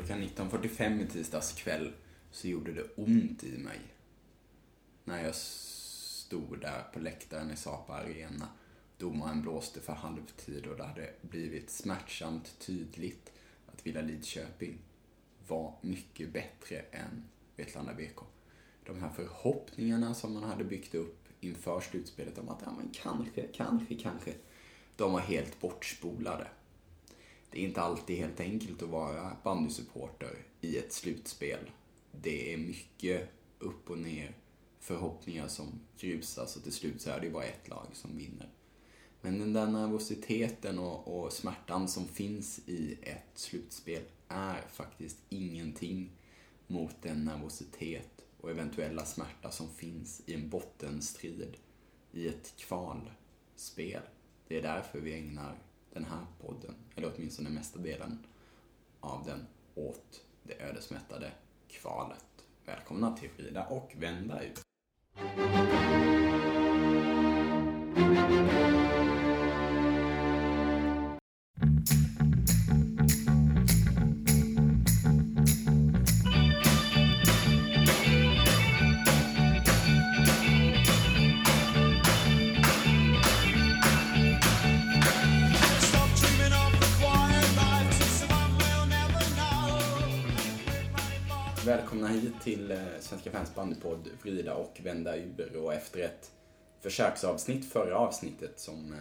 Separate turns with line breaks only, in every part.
klockan 19.45 i tisdags kväll så gjorde det ont i mig. När jag stod där på läktaren i Sapa Arena. Domaren blåste för halvtid och det hade blivit smärtsamt tydligt att Villa Lidköping var mycket bättre än Vetlanda BK. De här förhoppningarna som man hade byggt upp inför slutspelet om att ja, men kanske, kanske, kanske. De var helt bortspolade. Det är inte alltid helt enkelt att vara bandysupporter i ett slutspel. Det är mycket upp och ner, förhoppningar som grusas och till slut så är det bara ett lag som vinner. Men den där nervositeten och, och smärtan som finns i ett slutspel är faktiskt ingenting mot den nervositet och eventuella smärta som finns i en bottenstrid i ett kvalspel. Det är därför vi ägnar den här podden, eller åtminstone mesta delen av den, åt det ödesmättade kvalet. Välkomna till Skida och Vända ut. Eh, Svenska fans bandypodd Vrida och vända ur och efter ett försöksavsnitt förra avsnittet som, eh,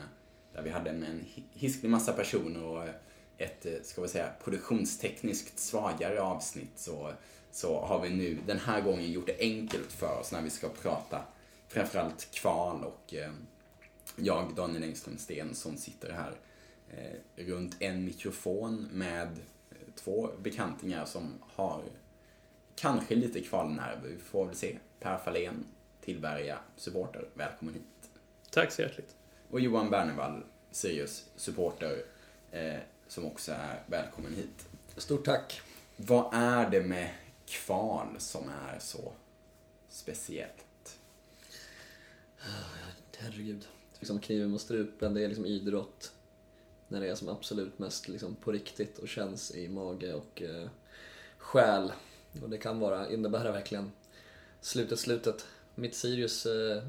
där vi hade en, en hisklig massa personer och eh, ett, ska vi säga, produktionstekniskt svagare avsnitt så, så har vi nu den här gången gjort det enkelt för oss när vi ska prata framförallt kval och eh, jag, Daniel Engström Sten, som sitter här eh, runt en mikrofon med två bekantingar som har kanske lite kvalnerv. Vi får väl se. Per Fahlén, Tillberga, supporter. Välkommen hit.
Tack så hjärtligt.
Och Johan Bernevall, Sirius supporter, eh, som också är välkommen hit.
Stort tack.
Vad är det med kval som är så speciellt?
Herregud. Liksom kniven mot strupen, det är liksom idrott. När det är som absolut mest liksom på riktigt och känns i mage och eh, själ. Och det kan vara, innebära verkligen slutet, slutet. Mitt Sirius eh,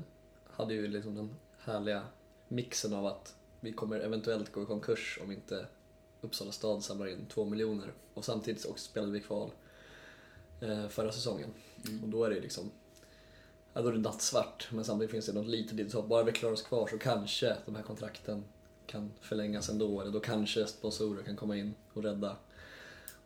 hade ju liksom den härliga mixen av att vi kommer eventuellt gå i konkurs om inte Uppsala stad samlar in två miljoner. Och samtidigt också spelade vi kval eh, förra säsongen. Mm. Och då är det liksom, ja då är det nattsvart. Men samtidigt finns det något litet litet hopp. Bara vi klarar oss kvar så kanske de här kontrakten kan förlängas ändå. Eller då kanske sponsorer kan komma in och rädda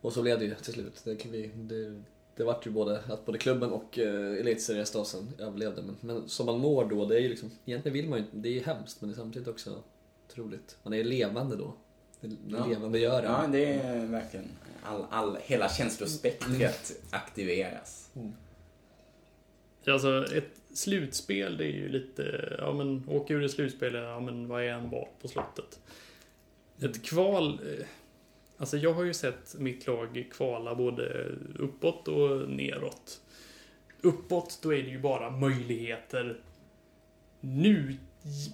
och så blev det ju till slut. Det, det, det, det vart ju både att både klubben och uh, elitseriestasen överlevde. Men, men som man mår då, det är ju liksom, egentligen vill man ju det är ju hemskt men det är samtidigt också otroligt. Man är levande då. Det ja. levande gör det.
Ja, det är verkligen, all, all, hela känslospektret mm. aktiveras. Mm.
Alltså ett slutspel det är ju lite, ja men åka ur ett slutspel, ja men vad är en val på slottet? Ett kval, eh, Alltså jag har ju sett mitt lag kvala både uppåt och neråt. Uppåt, då är det ju bara möjligheter. Nu,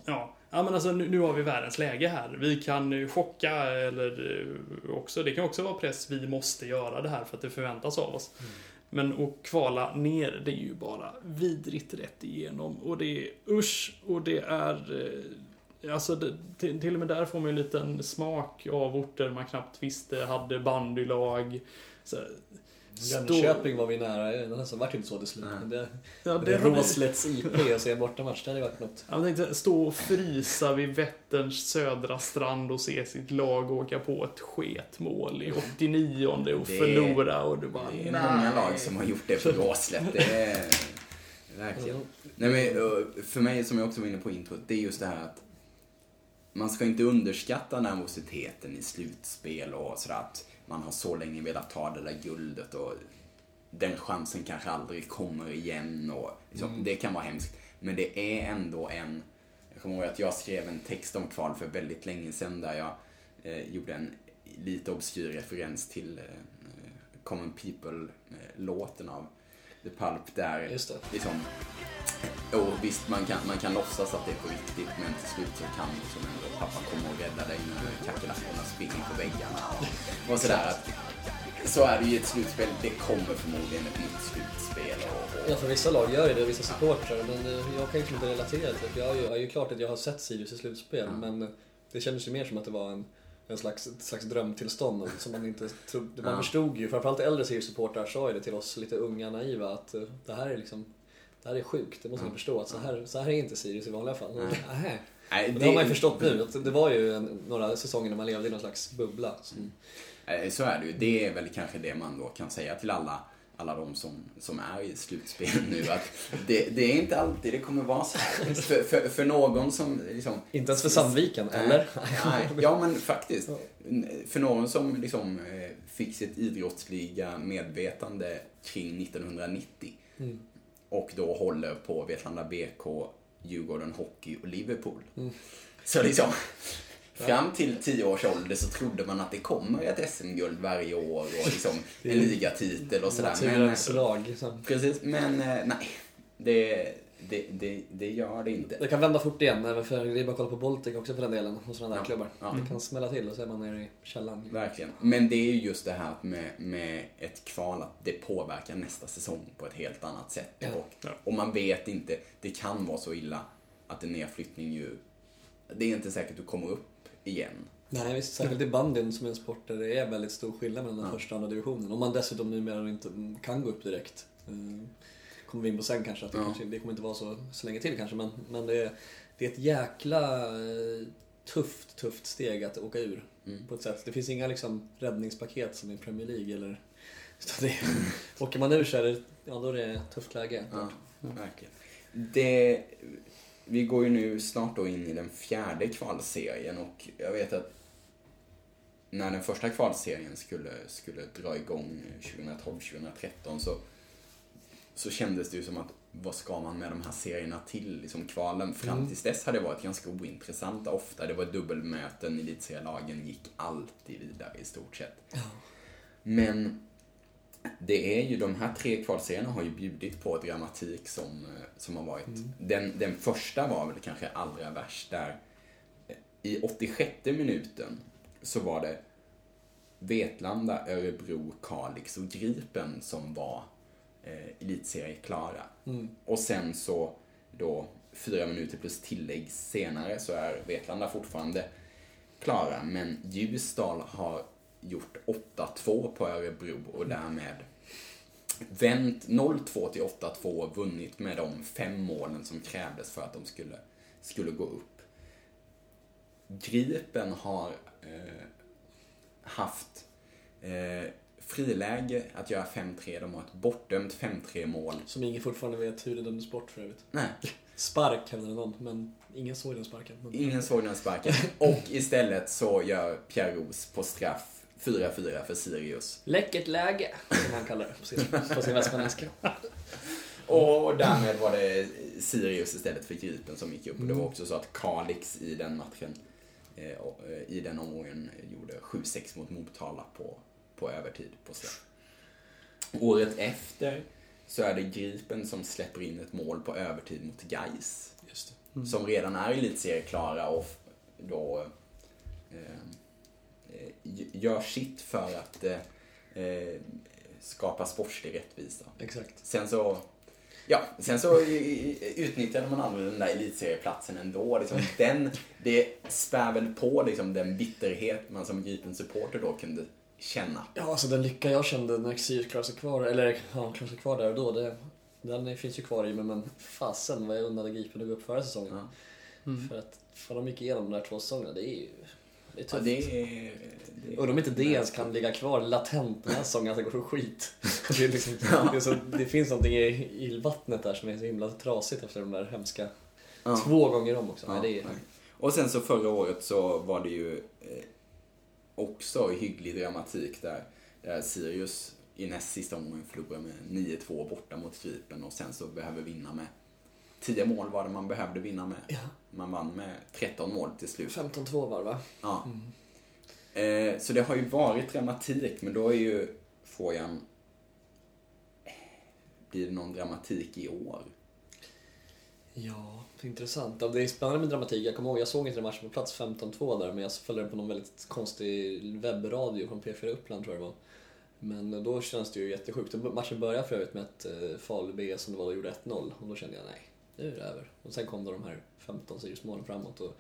ja, ja men alltså nu, nu har vi världens läge här. Vi kan chocka eller eh, också, det kan också vara press, vi måste göra det här för att det förväntas av oss. Mm. Men att kvala ner, det är ju bara vidrigt rätt igenom. Och det är usch och det är eh, Alltså, det, till, till och med där får man ju en liten smak av orter man knappt visste hade bandylag. Så,
Jönköping var vi nära, det nästan vart inte så till slut. Men det, ja, det Råslätts IP och se bortamatch, det hade varit något.
Jag tänkte stå och frysa vid Vätterns södra strand och se sitt lag åka på ett sketmål i 89 och det förlora och du bara
Det är nej. många lag som har gjort det för Råslätt. Det är verkligen. Nej, men, för mig, som jag också var inne på introt, det är just det här att man ska inte underskatta nervositeten i slutspel och sådär att man har så länge velat ta det där guldet och den chansen kanske aldrig kommer igen och liksom, mm. det kan vara hemskt. Men det är ändå en, jag kommer ihåg att jag skrev en text om kval för väldigt länge sedan där jag eh, gjorde en lite obskyr referens till eh, Common People-låten av The Pulp där
Just det.
liksom och visst, man kan, man kan låtsas att det är på riktigt men till slut så kan liksom ändå pappa komma och rädda dig när kackerlackorna springer på väggarna. Och sådär att så är det ju ett slutspel. Det kommer förmodligen ett nytt slutspel. Och, och,
Ja, för vissa lag gör ju det, vissa supportrar. Men eh, jag kan liksom inte relatera till det. Jag har ju, är ju klart att jag har sett Sirius i slutspel,
Ja.
men eh, det kändes ju mer som att det var en, en slags, ett slags drömtillstånd som man inte trodde. Man
Ja.
förstod ju, framförallt äldre Sirius-supportrar sa ju det till oss lite unga naiva att eh, det här är liksom det här är sjukt, det måste ni
Ja.
förstå. Att så, här, så här är inte Sirius i vanliga fall.
Nej. Nej,
Men det har man ju förstått nu. Att det var ju en, några säsonger när man levde i någon slags bubbla. Som,
Eh, Så är det ju. Det är väl kanske det man då kan säga till alla, alla de som, som är i slutspel nu. Att det, det är inte alltid det kommer vara så här. För, för, för någon som liksom...
inte ens för Sandviken,
Nej.
eller?
Nej, ja men faktiskt. För någon som liksom eh, fick sitt idrottsliga medvetande kring 1990
Mm.
och då håller på Vetlanda BK, Djurgården Hockey och Liverpool.
Mm.
Så liksom, fram till 10 års ålder så trodde man att det kommer ett SM-guld varje år och liksom en ligatitel och sådär. Men,
Naturens lag. Så.
precis, men eh, nej, det, det, det, det gör det inte.
Det kan vända fort igen, även för det är bara att kolla på Baltic också för den delen, och sådana där
Ja,
klubbar.
ja.
Det kan smälla till och så är man nere i källaren.
Verkligen. Men det är ju just det här med, med ett kval, att det påverkar nästa säsong på ett helt annat sätt.
Ja.
Och, och man vet inte, det kan vara så illa att en nedflyttning ju, det är inte säkert att du kommer upp igen.
Nej visst, särskilt i bandyn som är en sport där det är väldigt stor skillnad mellan den
Ja.
första och andra divisionen. Om man dessutom numera inte kan gå upp direkt. Eh, kommer vi in på sen kanske, att det,
Ja.
kanske, det kommer inte vara så, så länge till kanske. Men, men det, är, det är ett jäkla eh, tufft, tufft steg att åka ur.
Mm.
På ett sätt. Det finns inga liksom, räddningspaket som i Premier League eller... Så det, åker man ur så är det, ja, då är det tufft läge.
Ja, verkligen. Det, vi går ju nu snart då in i den fjärde kvalserien och jag vet att när den första kvalserien skulle, skulle dra igång 2012-2013 så, så kändes det ju som att vad ska man med de här serierna till? Liksom kvalen fram
Mm.
tills dess hade varit ganska ointressanta ofta. Det var dubbelmöten, elitserielagen gick alltid vidare i stort sett. Men det är ju, de här tre kvalserierna har ju bjudit på dramatik som, eh, som har varit.
Mm.
Den, den första var väl kanske allra värst där eh, i 86 minuten så var det Vetlanda, Örebro, Kalix och Gripen som var eh, elitserieklara.
Mm.
Och sen så då fyra minuter plus tillägg senare så är Vetlanda fortfarande klara. Men Ljusdal har gjort 8-2 på Örebro och därmed vänt 0-2 till 8-2 och vunnit med de fem målen som krävdes för att de skulle, skulle gå upp. Gripen har eh, haft eh, friläge att göra 5-3. De har ett bortdömt 5-3 mål.
Som ingen fortfarande vet hur det dömdes bort för övrigt.
Nej,
Spark hävdade någon, men ingen såg den sparken. Men...
ingen såg den sparken. Och istället så gör Pierre Ros på straff 4-4 för Sirius.
Läckert läge, som han kallar det på sin, på sin västmanländska.
Och därmed var det Sirius istället för Gripen som gick upp. Och det var också så att Kalix i den matchen, eh, och, eh, i den omgången, gjorde 7-6 mot Motala på, på övertid på straff. Året efter så är det Gripen som släpper in ett mål på övertid mot Gais
Just
Mm.
som redan är elitserieklara och då eh, gör sitt för att eh, eh, skapa sportslig rättvisa.
Exakt.
Sen så, ja, sen så utnyttjade man aldrig den där elitserieplatsen ändå. Liksom, den, det spär väl på liksom, den bitterhet man som Gripen supporter då kunde känna.
Ja, alltså den lycka jag kände när Sirius klarade sig kvar, eller ja, klarade sig kvar där och då, det, den finns ju kvar i mig, men fasen vad jag unnade Gripen att gå upp förra säsongen.
Ja.
Mm.
För att för de gick igenom de där två säsongerna, det är ju det är
Ja, det är... Det
Undrar om inte det ens kan ligga kvar latent den här säsongen, att det går för skit. Det, är liksom, det, är så, det finns någonting i, i vattnet där som är så himla trasigt efter de där hemska
Ja.
två gånger om också.
Ja,
Nej, det är,
nej. Och sen så förra året så var det ju eh, också hygglig dramatik där, där Sirius i näst sista omgången förlorade med 9-2 borta mot Gripen och sen så behöver vinna med 10 mål var det man behövde vinna med.
ja,
Man vann med 13 mål till slut.
15-2 var det va?
Ja.
Mm.
Eh, så det har ju varit dramatik, men då är ju frågan Blir det någon dramatik i år?
Ja, det är intressant. Det är spännande med dramatik. Jag kommer ihåg, jag såg inte den matchen på plats 15-2 där, men jag följde den på någon väldigt konstig webbradio från P4 Uppland tror jag det var. Men då känns det ju jättesjukt. Matchen började för övrigt med att eh, Falby som det var då gjorde 1-0 och då kände jag nej, nu är det över. Och sen kom då de här 15 Sirius-målen framåt och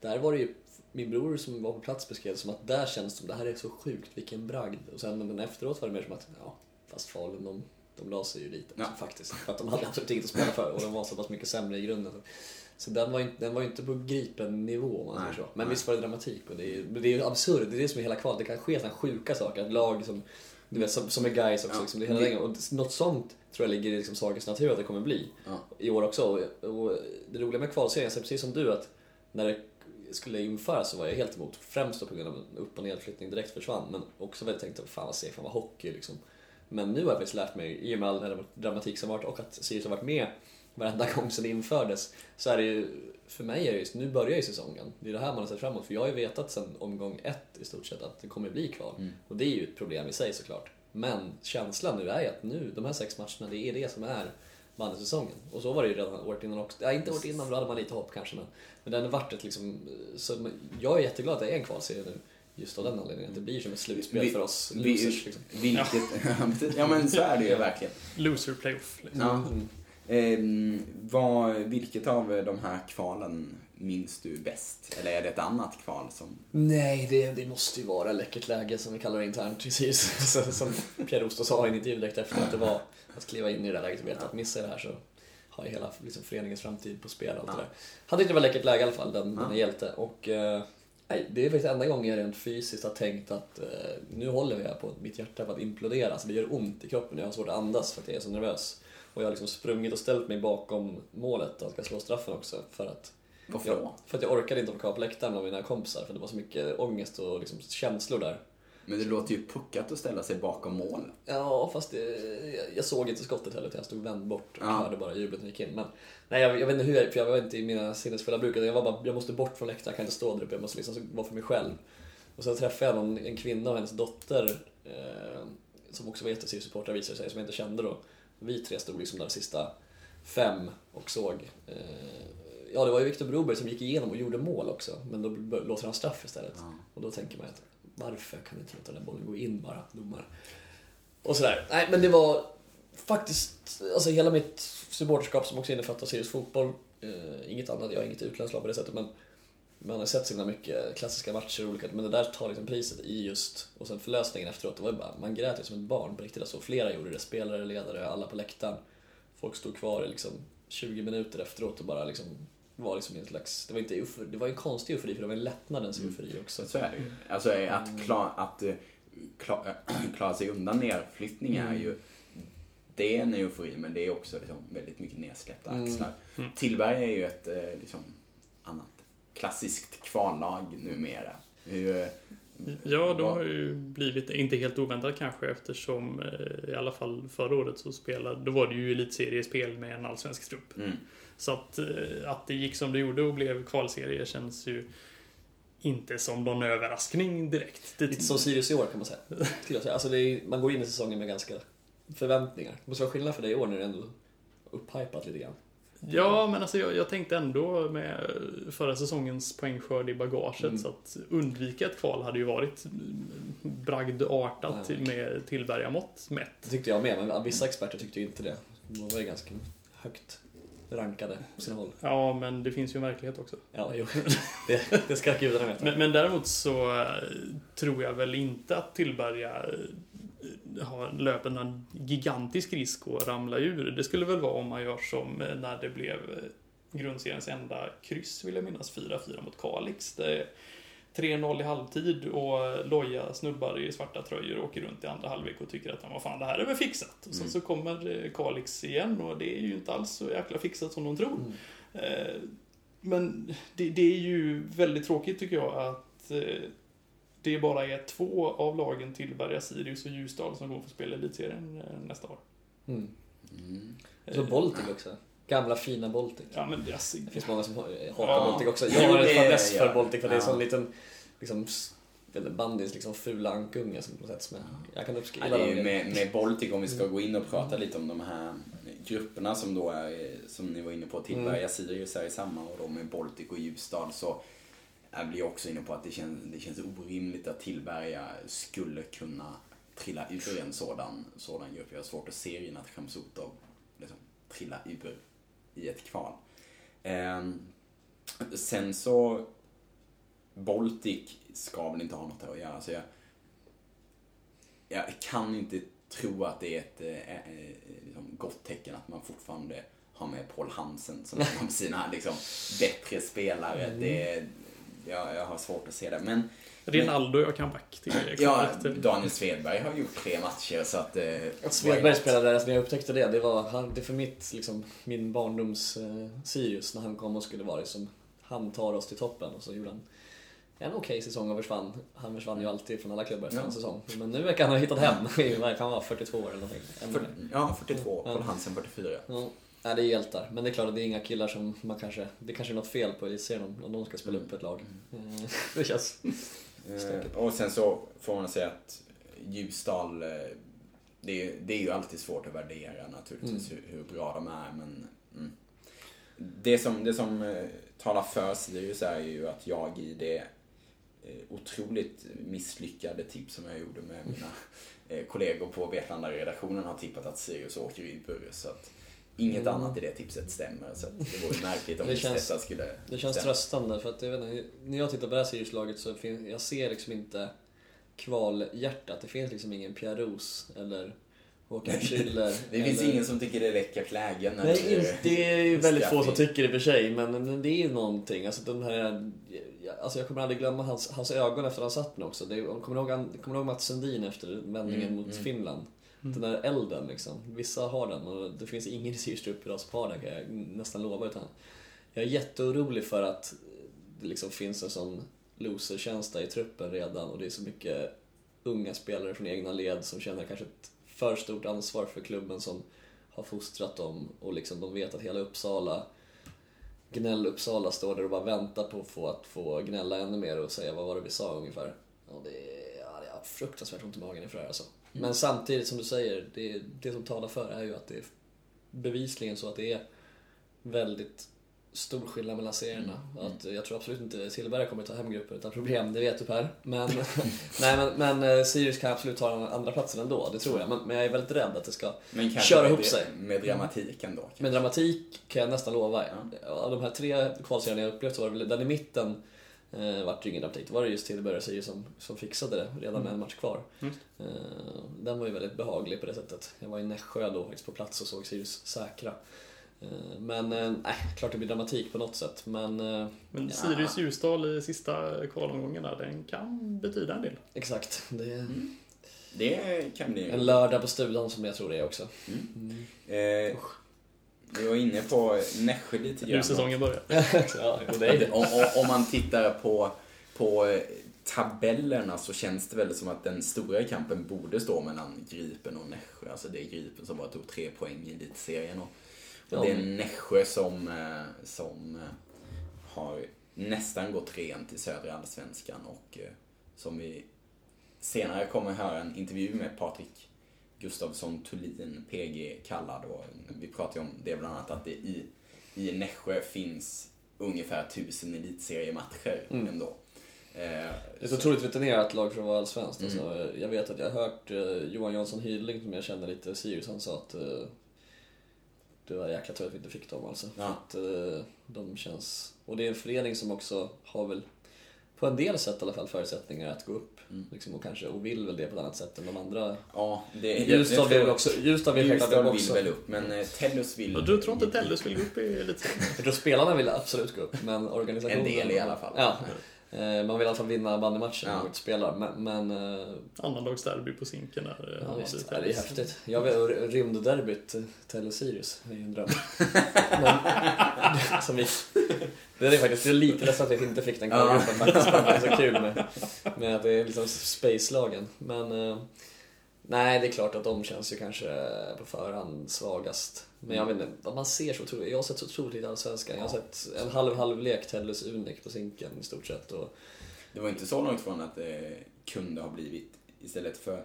där var det ju min bror som var på plats beskrev som att där känns det som det här är så sjukt, vilken bragd. Och sen men efteråt var det mer som att, ja, fast Falun de, de la sig ju lite
Ja.
faktiskt. För att de hade absolut inget att spela för och de var så pass mycket sämre i grunden. Så den var ju den var inte på gripen nivå om man säger så. Men
nej.
visst var det dramatik och det är ju men det är ju absurt, det är det som är hela kvalet. Det kan ske sådana sjuka saker, att lag som du vet, som, som är guys också,
Ja.
liksom, det hela den, och något sånt tror jag ligger i liksom sakens natur att det kommer bli
Ja.
i år också. Och, och det roliga med kvalserien, så precis som du, att när det skulle införas så var jag helt emot. Främst på grund av en upp och nedflyttning direkt försvann. Men också väldigt tänkte, fan vad segt, fan vad hockey liksom. Men nu har jag faktiskt lärt mig, i och med all den dramatik som varit och att Sirius har varit med varenda gång sedan det infördes. Så är det ju, för mig är det just, nu börjar ju säsongen. Det är det här man har sett framåt. För jag har ju vetat sedan omgång ett i stort sett att det kommer bli kval.
Mm.
Och det är ju ett problem i sig såklart. Men känslan nu är ju att nu, de här sex matcherna, det är det som är bandysäsongen. Och så var det ju redan året innan också. Ja, inte året innan, då hade man lite hopp kanske. Men, men den har varit ett liksom... Så jag är jätteglad att det är en kvalserie nu. Just av den anledningen. Att det blir som ett slutspel
Vi-
för oss
vi-
losers. Liksom.
Vilket, ja men så är det ju verkligen.
Loser playoff. Liksom.
Ja. Ehm, vad, vilket av de här kvalen minns du bäst? Eller är det ett annat kval som...
Nej, det, det måste ju vara läckert läge som vi kallar det internt precis. Som Pierre Osto sa i en intervju direkt efter att det var att kliva in i det där läget och veta att missar det här så har jag hela liksom, föreningens framtid på spel. Och allt
Ja.
det där. Han tyckte det var läckert läge i alla fall, den,
Ja.
den hjälte. Och, eh, nej, det är faktiskt enda gången jag rent fysiskt har tänkt att eh, nu håller jag på mitt hjärta på att implodera. Alltså, det gör ont i kroppen, jag har svårt att andas för att jag är så nervös. Och jag har liksom sprungit och ställt mig bakom målet, att jag ska slå straffen också. För att
Varför
jag,
då?
för att jag orkade inte vara kvar på läktaren med mina kompisar för det var så mycket ångest och liksom känslor där.
Men det låter ju puckat att ställa sig bakom mål.
Ja, fast det, jag, jag såg inte skottet heller utan jag stod vänd bort och
Ja.
hörde bara jublet när jag gick in. Men nej, jag, jag vet inte hur jag, för jag var inte i mina sinnesfulla bruk. Jag var bara, jag måste bort från läktaren, jag kan inte stå där uppe, jag måste liksom vara för mig själv. Och sen träffade jag någon, en kvinna och hennes dotter eh, som också var jättesupportrar visade sig, som jag inte kände då. Vi tre stod liksom där sista fem och såg. Eh, ja, det var ju Viktor Broberg som gick igenom och gjorde mål också, men då låter han straff istället.
Ja.
Och då tänker man att varför kan vi inte låta den bollen gå in bara, domare? Och sådär. Nej, men det var faktiskt, alltså hela mitt supporterskap som också innefattar Sirius fotboll, eh, inget annat, jag har inget utländskt lag på det sättet, men man har sett så himla mycket klassiska matcher och olika, men det där tar liksom priset i just, och sen förlösningen efteråt, det var ju bara, man grät ju som ett barn på riktigt. Alltså, flera gjorde det, spelare, ledare, alla på läktaren. Folk stod kvar i liksom 20 minuter efteråt och bara liksom var liksom en slags, det var inte det var en konstig eufori för det var en lättnadens
Mm.
eufori också.
Så är det ju. Alltså att, kla, att eh, kla, klara sig undan nedflyttning är ju... Det är en eufori, men det är också liksom väldigt mycket nedsläppta
Mm.
axlar.
Mm.
Tillberg är ju ett eh, liksom, klassiskt kvallag numera. Hur, eh,
Ja, de har ju blivit, inte helt oväntat kanske eftersom eh, i alla fall förra året så spelade, då var det ju elitseriespel med en allsvensk trupp.
Mm.
Så att, eh, att det gick som det gjorde och blev kvalserie känns ju inte som någon överraskning direkt. Det,
Lite som Sirius i år kan man säga. Jag säga. Alltså det är, man går in i säsongen med ganska förväntningar. Det måste vara skillnad för dig i år när det ändå upphypat lite grann.
Ja, men alltså jag, jag tänkte ändå med förra säsongens poängskörd i bagaget
Mm.
så att undvika ett kval hade ju varit bragdartat
Ja.
med Tillbergamått mätt.
Det tyckte jag med, men vissa experter tyckte ju inte det. De var ju ganska högt rankade på sina håll.
Ja, men det finns ju en verklighet också.
Ja, jo. Det, det ska gudarna veta.
Men, men däremot så eh, tror jag väl inte att Tillberga löper någon gigantisk risk att ramla ur. Det skulle väl vara om man gör som eh, när det blev eh, grundseriens enda kryss, vill jag minnas, 4-4 mot Kalix. Det är 3-0 i halvtid och loja snubbar i svarta tröjor åker runt i andra halvlek och tycker att vad fan, det här är väl fixat. Och sen
Mm.
så kommer eh, Kalix igen och det är ju inte alls så jäkla fixat som de tror.
Mm.
Men det, det är ju väldigt tråkigt tycker jag att det bara är två av lagen Tillberga, Sirius och Ljusdal som kommer få spela elitserien eh, nästa år.
Mm.
Mm.
Så
Eh,
Baltic också. Gamla fina Baltic.
Ja, men det, alltså,
Det finns många som hatar
Ja.
Baltic också. Jag har en fadäss för
ja.
Baltic för det är en
Ja.
sån liten, liksom, eller bandyns liksom fula ankunge som på sätt som jag kan
Ja,
uppskatta
det är med, med Baltic, om vi ska gå in och prata lite om de här grupperna som då är, som ni var inne på, Tillberga,
Mm.
Sirius är i samma och då med Baltic och Ljusdal så jag blir också inne på att det känns, det känns orimligt att Tillberga skulle kunna trilla ur en sådan, sådan grupp. Jag har svårt att se Rinat Shamsutov liksom, trilla ur i ett kval. Ehm, sen så, Baltic ska väl inte ha något där att göra. Alltså jag, jag kan inte tro att det är ett eh, eh, liksom, gott tecken att man fortfarande har med Paul Hansen som en av sina liksom, bättre spelare.
Mm.
Det, jag, jag har svårt att se det. Men
Rinaldo jag kan back till.
ja. Daniel Svedberg har gjort tre matcher så att... Eh,
Svedberg spelade där, alltså när jag upptäckte det, det var han, det för mitt, liksom, min barndoms eh, Sirius när han kom och skulle vara liksom, han tar oss till toppen och så gjorde han en okej säsong och försvann. Han försvann ju alltid från alla klubbar efter
Ja.
en säsong. Men nu verkar han ha hittat hem. Han vara, 42 år eller någonting. Ännu
För, ja, 42.
Ja.
Paul Hansen 44.
Ja. Nej, det är hjältar. Men det är klart att det är inga killar som man kanske... Det kanske är något fel på elitserien om, om de ska spela upp ett lag. Eh, Det känns...
Eh, och sen så får man säga att Ljusdal, eh, det är, det är ju alltid svårt att värdera naturligtvis hur, hur bra de är, men mm. det som, det som eh, talar för Sirius är ju att jag i det eh, otroligt misslyckade tips som jag gjorde med mina eh, kollegor på Vetlanda-redaktionen har tippat att Sirius åker ur. Så att inget
Mm.
annat i det tipset stämmer. Så att det vore märkligt om
Det känns-
detta skulle
Det känns
stämma.
tröstande för att jag vet inte, när jag tittar på det här Sirius-laget så finns, jag ser liksom inte kvalhjärtat. Det finns liksom ingen Pierre Roos eller Håkan Schüller.
Det finns
eller...
ingen som tycker det är läckert lägen. när
Nej,
det är-
inte- det är ju väldigt få som tycker det för sig, men det är ju någonting. Alltså, den här, alltså jag kommer aldrig glömma hans, hans ögon efter han satt nu också. Det, kommer du ihåg, kommer ihåg Mats Sundin efter vändningen
Mm,
mot
mm.
Finland? Mm. Den där elden liksom. Vissa har den och det finns ingen i Sirius trupp idag som har den kan jag nästan lova. Utan jag är jätteorolig för att det liksom finns en sån losertjänst i truppen redan och det är så mycket unga spelare från egna led som känner kanske ett för stort ansvar för klubben som har fostrat dem och liksom de vet att hela Uppsala Gnäll Uppsala står där och bara väntar på att få, att få gnälla ännu mer och säga vad var det vi sa ungefär. Och det, är- ja, det har fruktansvärt ont i magen inför det här alltså. Men samtidigt som du säger, det, det som talar för är ju att det är bevisligen så att det är väldigt stor skillnad mellan serierna. Att jag tror absolut inte Silverberg kommer ta hem gruppen utan problem, det vet du Per. Men, nej, men, men eh, Sirius kan absolut ta den andra platsen ändå, det tror jag. Men, men jag är väldigt rädd att det ska
kanske
köra ihop sig.
med dramatiken då.
Med dramatik kan jag nästan lova.
Ja.
Av de här tre kvalserierna jag upplevt så var det väl den i mitten eh, vart det ingen dramatik. Då var det just Tillberg Sirius som, som fixade det redan med en match kvar.
Mm.
Eh, den var ju väldigt behaglig på det sättet. Jag var i Nässjö då faktiskt på plats och såg Sirius säkra. Eh, men eh, nej, klart det blir dramatik på något sätt. Men eh,
Men
Ja.
Sirius Ljusdal i sista kvalomgången där, den kan betyda en del.
exakt, det är
Det kan bli...
en lördag på stugan som jag tror det är också.
Eh, vi var inne på Nässjö lite
Nu
grann.
säsongen börjar.
ja, det är det.
Om, om, om man tittar på, på eh, tabellerna så känns det väl som att den stora kampen borde stå mellan Gripen och Nässjö. Alltså det är Gripen som bara tog tre poäng i elitserien. Och, och det är Nässjö som, eh, som eh, har nästan gått rent i södra allsvenskan och som vi senare kommer höra en intervju med Patrik Gustafsson Thulin, PG kallad. Och vi pratade ju om det bland annat att det i, i Nässjö finns ungefär tusen elitseriematcher
Mm.
ändå. Eh,
Det är
så-
otroligt rutinerat lag för att vara allsvenskt.
Mm.
Alltså, jag vet att jag har hört eh, Johan Jansson Hydling, som jag känner lite, Sirius, han sa att eh, det var jäkla tur att vi inte fick dem alltså.
Ja.
att eh, de känns... Och det är en förening som också har väl, på en del sätt i alla fall, förutsättningar att gå upp.
Mm.
Liksom, och kanske, och vill väl det på ett annat sätt än de andra.
Ja, det,
Ljusdal vill också, Ljusdal vill
Ljusdal vill
också.
väl upp, men eh, Tellus vill...
Och du tror inte Tellus vill gå upp i elitserien?
Jag tror spelarna vill absolut gå upp, men organisationen...
En del i alla fall.
Ja. Eh, Man vill i alla fall vinna bandymatchen
Ja.
och inte spela. Men, men eh,
Annandagsderby på Zinken där.
Ja, visst. Ja, det är häftigt. Jag vill, rymdderbyt, eh, Tele Sirius, är ju en dröm. Men, som vi, det är faktiskt det är lite ledsen att vi inte fick den
Ja.
kvalgruppen faktiskt. Det är så kul med, med att det är liksom space-lagen. Men eh, nej, det är klart att de känns ju kanske på förhand svagast. Men jag vet inte, man ser så otroligt. Jag har sett så otroligt lite allsvenskan. Jag har sett en halv-halvlek Tellus Unik på Zinken i stort sett. Och,
Det var inte så långt från att det kunde ha blivit, istället för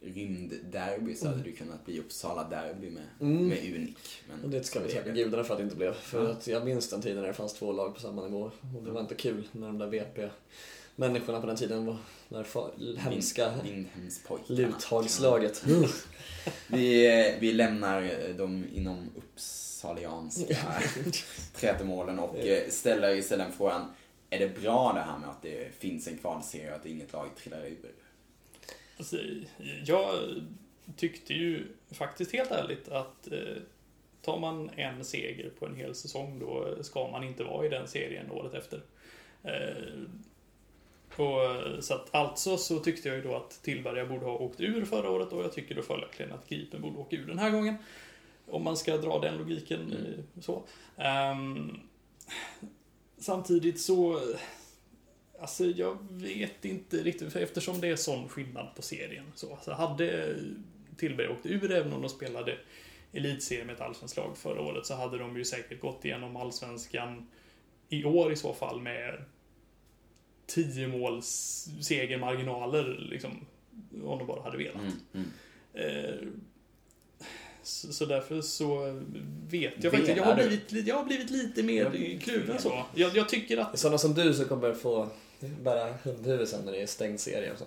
rymdderby så hade det kunnat bli Uppsala derby med,
Mm.
med Unik. Men
Och det ska vi tacka gudarna för att det inte blev. För
Ja.
att jag minns den tiden när det fanns två lag på samma nivå. Och det var inte kul när de där VP människorna på den tiden var, var fa- hemska. Luthagslaget.
Vi, eh, vi lämnar eh, de inom uppsalianska trätemålen och eh, ställer istället frågan är det bra det här med att det finns en kvalserie och att inget lag trillar ur?
Alltså, jag tyckte ju faktiskt helt ärligt att eh, tar man en seger på en hel säsong då ska man inte vara i den serien året efter. Eh, och, så att alltså så tyckte jag ju då att Tillberga borde ha åkt ur förra året och jag tycker då följaktligen att Gripen borde åka ur den här gången. Om man ska dra den logiken eh, så. Ehm, samtidigt så Alltså jag vet inte riktigt, för eftersom det är sån skillnad på serien. Så, så hade Tillberg åkt ur, även om de spelade elitserie med ett allsvenskt lag förra året, så hade de ju säkert gått igenom allsvenskan i år i så fall med 10 måls segermarginaler, liksom, om de bara hade velat.
Mm, mm.
Eh, så, så därför så vet jag faktiskt, jag har, blivit, li- jag har blivit lite mer
Jag-
kluven så. Jag, jag tycker att
Det är sådana som du som kommer få bära hundhuvud sen när det är stängd serie och så.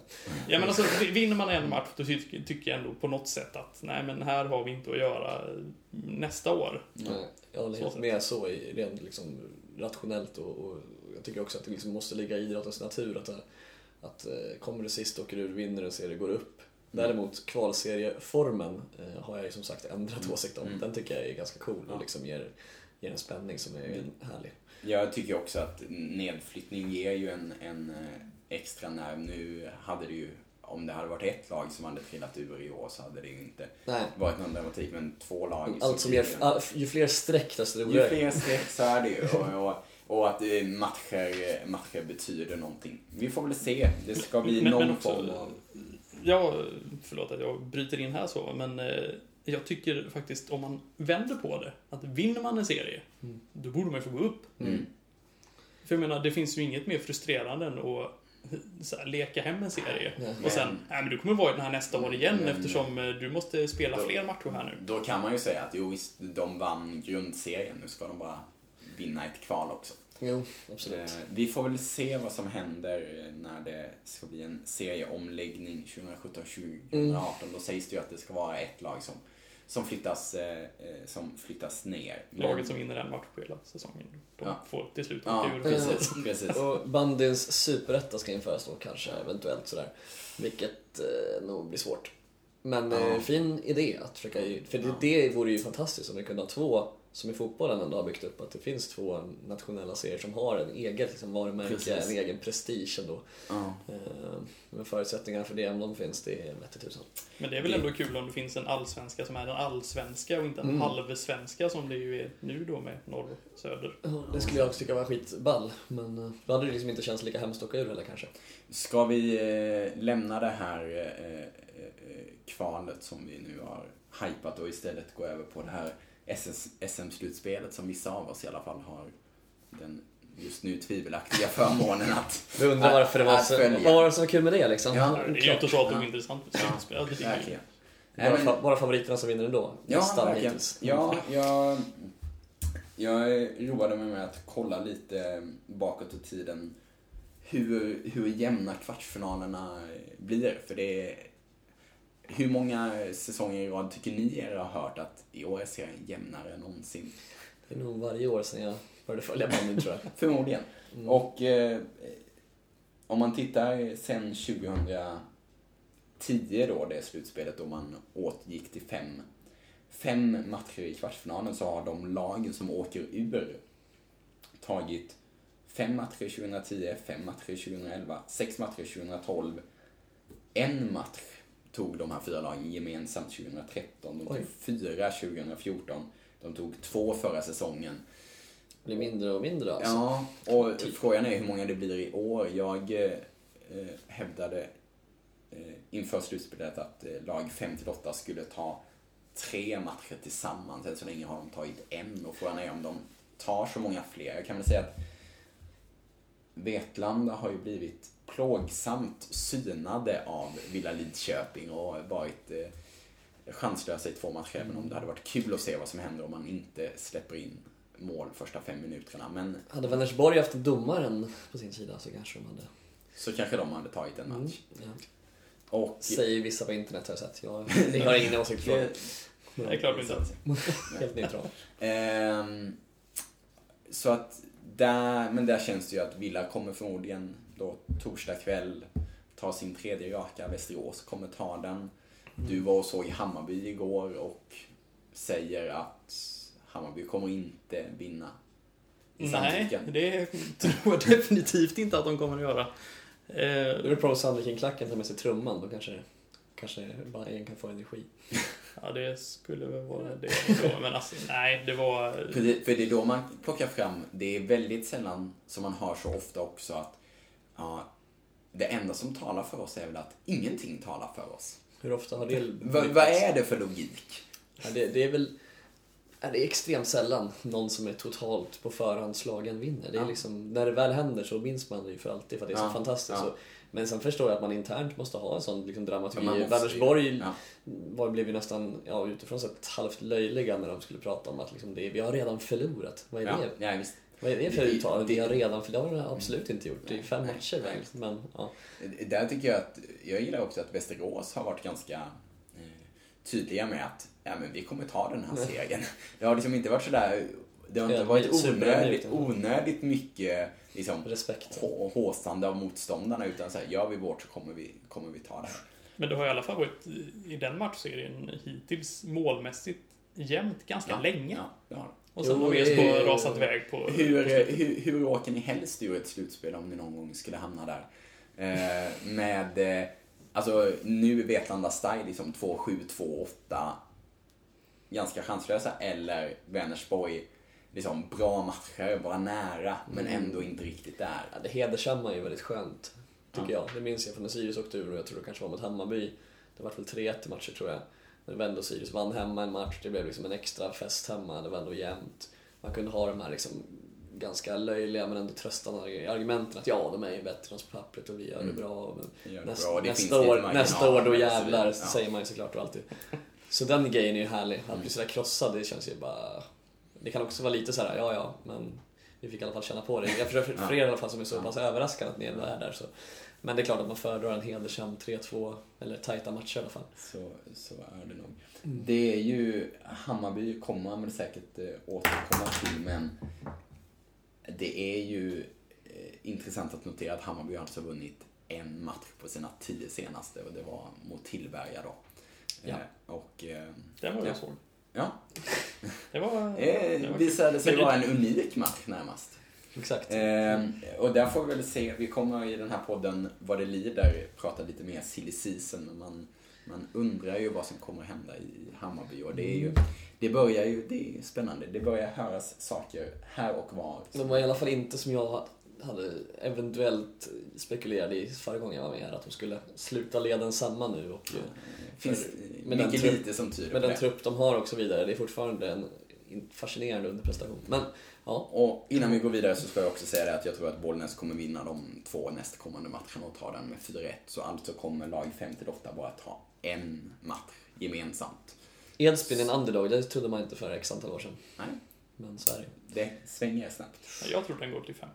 Ja men alltså, vinner man en match då tycker, tycker jag ändå på något sätt att nej men här har vi inte att göra nästa år.
Nej, Jag håller helt med så i rent liksom rationellt och, och jag tycker också att det liksom måste ligga i idrottens natur att, att eh, kommer du sist, åker du ur, vinner en serie, går upp. Däremot kvalserieformen eh, har jag ju som sagt ändrat åsikt om.
Mm.
Den tycker jag är ganska cool och liksom ger, ger en spänning som är härlig.
Jag tycker också att nedflyttning ger ju en, en eh, extra nerv. Nu hade det ju, om det hade varit ett lag som hade trillat ur i år så hade det ju inte
Nej,
varit någon dramatik, men två lag.
allt som ger, ju fler streck desto
Ju
roligare.
fler streck så är det ju. Och, och, och att eh, matcher, matcher betyder någonting. Vi får väl se. Det ska bli
Men-
någon
men också-
form av...
Ja, förlåt att jag bryter in här så, men eh, jag tycker faktiskt om man vänder på det, att vinner man en serie,
Mm.
då borde man ju få gå upp.
Mm.
För jag menar, det finns ju inget mer frustrerande än att här, leka hem en serie.
Nej.
Och sen,
Men-
nej men du kommer vara i den här nästa år igen
Men-
eftersom eh, du måste spela
Då-
fler matcher här nu.
Då kan man ju säga att jo visst, de vann grundserien. Nu ska de bara vinna ett kval också.
Jo, absolut.
Eh, Vi får väl se vad som händer när det ska bli en serieomläggning 2017-2018.
Mm.
Då sägs det ju att det ska vara ett lag som, som, flyttas, eh, eh, som flyttas ner.
Laget som vinner en match på hela säsongen, de
Ja.
får till slut
Ja,
åka ur.
precis. precis.
Och bandyns superetta ska införas då kanske, eventuellt sådär. Vilket eh, nog blir svårt. Men
Ja.
eh, fin idé att försöka, för det,
Ja.
det vore ju fantastiskt om vi kunde ha två, som i fotbollen ändå har byggt upp, att det finns två nationella serier som har en egen liksom, varumärke,
Precis.
en egen prestige ändå.
Ja.
Eh, men förutsättningarna för det, om de finns, det är vette tusan.
Men det är väl ändå kul om det finns en allsvenska som är en allsvenska och inte en
Mm.
halvsvenska som det ju är nu då med norr och söder.
Ja, Det skulle jag också tycka var skitball, men eh, då hade det liksom inte känts lika hemskt att åka ur heller kanske.
Ska vi eh, lämna det här kvalet som vi nu har hypat och istället gå över på det här SM-slutspelet som vissa av oss i alla fall har den just nu tvivelaktiga förmånen att...
Vi undrar varför det var så, vad var det som var kul med det liksom?
Ja,
Det är ju inte så att de är intressant.
Ja,
Ja.
Nej,
Bara,
men-
bara favoriterna som vinner ändå.
Ja,
Nästan
verkligen.
hittills.
Ja, jag, jag roade mig med att kolla lite bakåt i tiden hur, hur jämna kvartsfinalerna blir. För det är, hur många säsonger i rad tycker ni er ha hört att i år är serien jämnare än någonsin?
Det är nog varje år sedan jag började följa bandyn tror jag.
Förmodligen.
Mm.
Och eh, om man tittar sen 2010 då, det slutspelet då man återgick till fem, fem matcher i kvartsfinalen så har de lagen som åker ur tagit fem matcher 2010, fem matcher 2011, sex matcher 2012. En match tog de här fyra lagen gemensamt 2013. De tog
Oj.
fyra 2014. De tog två förra säsongen.
Det blir mindre och mindre alltså.
Ja, och frågan är hur många det blir i år. Jag eh, eh, hävdade eh, inför slutspelet att eh, lag 5-8 skulle ta tre matcher tillsammans. Än så länge har de tagit en och frågan är om de tar så många fler. Jag kan väl säga att Vetlanda har ju blivit plågsamt synade av Villa Lidköping och varit eh, chanslösa i två matcher. Även om det hade varit kul att se vad som händer om man inte släpper in mål första fem minuterna. Men
Hade Vänersborg haft domaren på sin sida så kanske de hade
så kanske de hade tagit en match.
Ja.
Och...
Säger vissa på internet har jag sett. Jag, jag har ingen åsikt för det.
Det är klart inte.
Helt neutral.
Ehm, så att där, men där känns det ju att Villa kommer förmodligen då torsdag kväll ta sin tredje raka. Västerås kommer ta den. Du var och såg i Hammarby igår och säger att Hammarby kommer inte vinna. i
Nej, det tror jag definitivt inte att de kommer att göra.
Då
Eh,
är det bra att Sandviken-klacken tar med sig trumman. Då kanske, kanske Bayern kan få energi.
ja, det skulle väl vara det. Då. Men alltså, nej, det var...
För det, för det är då man plockar fram, det är väldigt sällan som man hör så ofta också att ja, det enda som talar för oss är väl att ingenting talar för oss.
Hur ofta har det
Va, vad är det för logik?
Ja, det, det är väl ja, det är extremt sällan någon som är totalt på förhand slagen vinner. Det är
Ja.
liksom, när det väl händer så minns man det ju för alltid för att det är så
Ja,
fantastiskt. Så, men sen förstår jag att man internt måste ha en sån liksom, dramaturgi. Vänersborg
Ja.
blev ju nästan ja, utifrån sett halvt löjliga när de skulle prata om att liksom, det är, vi har redan förlorat. Vad är det?
ja, visst.
Vad är det för uttalande? Vi
det-
har redan förlorat. Det har vi absolut inte gjort. Det är fem
Nej,
matcher väl. Men, ja.
Där tycker jag att, jag gillar också att Västerås har varit ganska eh, tydliga med att ja, men vi kommer ta den här
Nej.
segern. Det har liksom inte varit sådär, det har inte
Ja,
varit onödigt, onödigt mycket liksom,
Respekt.
hå- håsande av motståndarna utan så här, gör vi vårt så kommer vi, kommer vi ta det.
Men det har i alla fall varit i den matchserien hittills målmässigt jämnt ganska
Ja,
länge.
Ja, det har det.
Och sen
Jo,
har
det
VSK
är-
rasat iväg på...
Hur, hur, hur åker ni helst ur ett slutspel om ni någon gång skulle hamna där? Eh, med, eh, alltså nu är Vetlanda Style liksom 2-7, 2-8 ganska chanslösa eller Vänersborg liksom bra matcher, vara nära men ändå inte riktigt där.
Ja, det hedersamma är ju väldigt skönt, tycker
Ja.
jag. Det minns jag från när Sirius åkte ur och jag tror det kanske var mot Hammarby. Det var väl 3-1 i matcher tror jag. När det vände och Sirius vann hemma en match, det blev liksom en extra fest hemma, det var ändå jämnt. Man kunde ha de här liksom ganska löjliga men ändå tröstande argumenten att ja, de är ju bättre än oss på pappret och vi gör det bra. Men
gör det
nästa,
bra, det
nästa, år, nästa år då jävlar.
Ja.
säger man ju såklart och alltid. Så den grejen är ju härlig. Att
Mm.
bli sådär krossad, det känns ju bara... Det kan också vara lite så här, ja ja, men vi fick i alla fall känna på det. Jag för, för, för er i alla fall som är så pass överraskade att ni ändå är där. Så. Men det är klart att man föredrar en hedersam 3-2, eller tajta matcher i alla fall.
Så, så är det nog. Det är ju, Hammarby kommer man säkert eh, återkomma till men det är ju eh, intressant att notera att Hammarby har alltså vunnit en match på sina tio senaste och det var mot Tillberga då.
Ja.
Eh, Och
Den var
Ja.
jag såg.
Ja,
Det var...
eh,
det var
visade sig vara en unik match närmast.
Exakt.
Eh, och där får vi väl se, vi kommer i den här podden vad det lider prata lite mer silly season. men Man, man undrar ju vad som kommer hända i Hammarby och det är ju, det börjar ju, det är spännande. Det börjar höras saker här och var.
De var i alla fall inte som jag hade eventuellt spekulerade i förra gången jag var med här, att de skulle sluta leden samma nu och eh,
finns
med den
mycket
trupp-
lite som tyder
med den trupp de har och så vidare. Det är fortfarande en fascinerande underprestation. Men ja,
Och innan vi går vidare så ska jag också säga det att jag tror att Bollnäs kommer vinna de två nästkommande matcherna och ta den med 4-1. Så alltså kommer lag 5-8 bara ta en match gemensamt.
Edsbyn är en underdog, det trodde man inte för x antal år sedan.
Nej,
Men så är det
det svänger snabbt.
Jag tror den går till fem.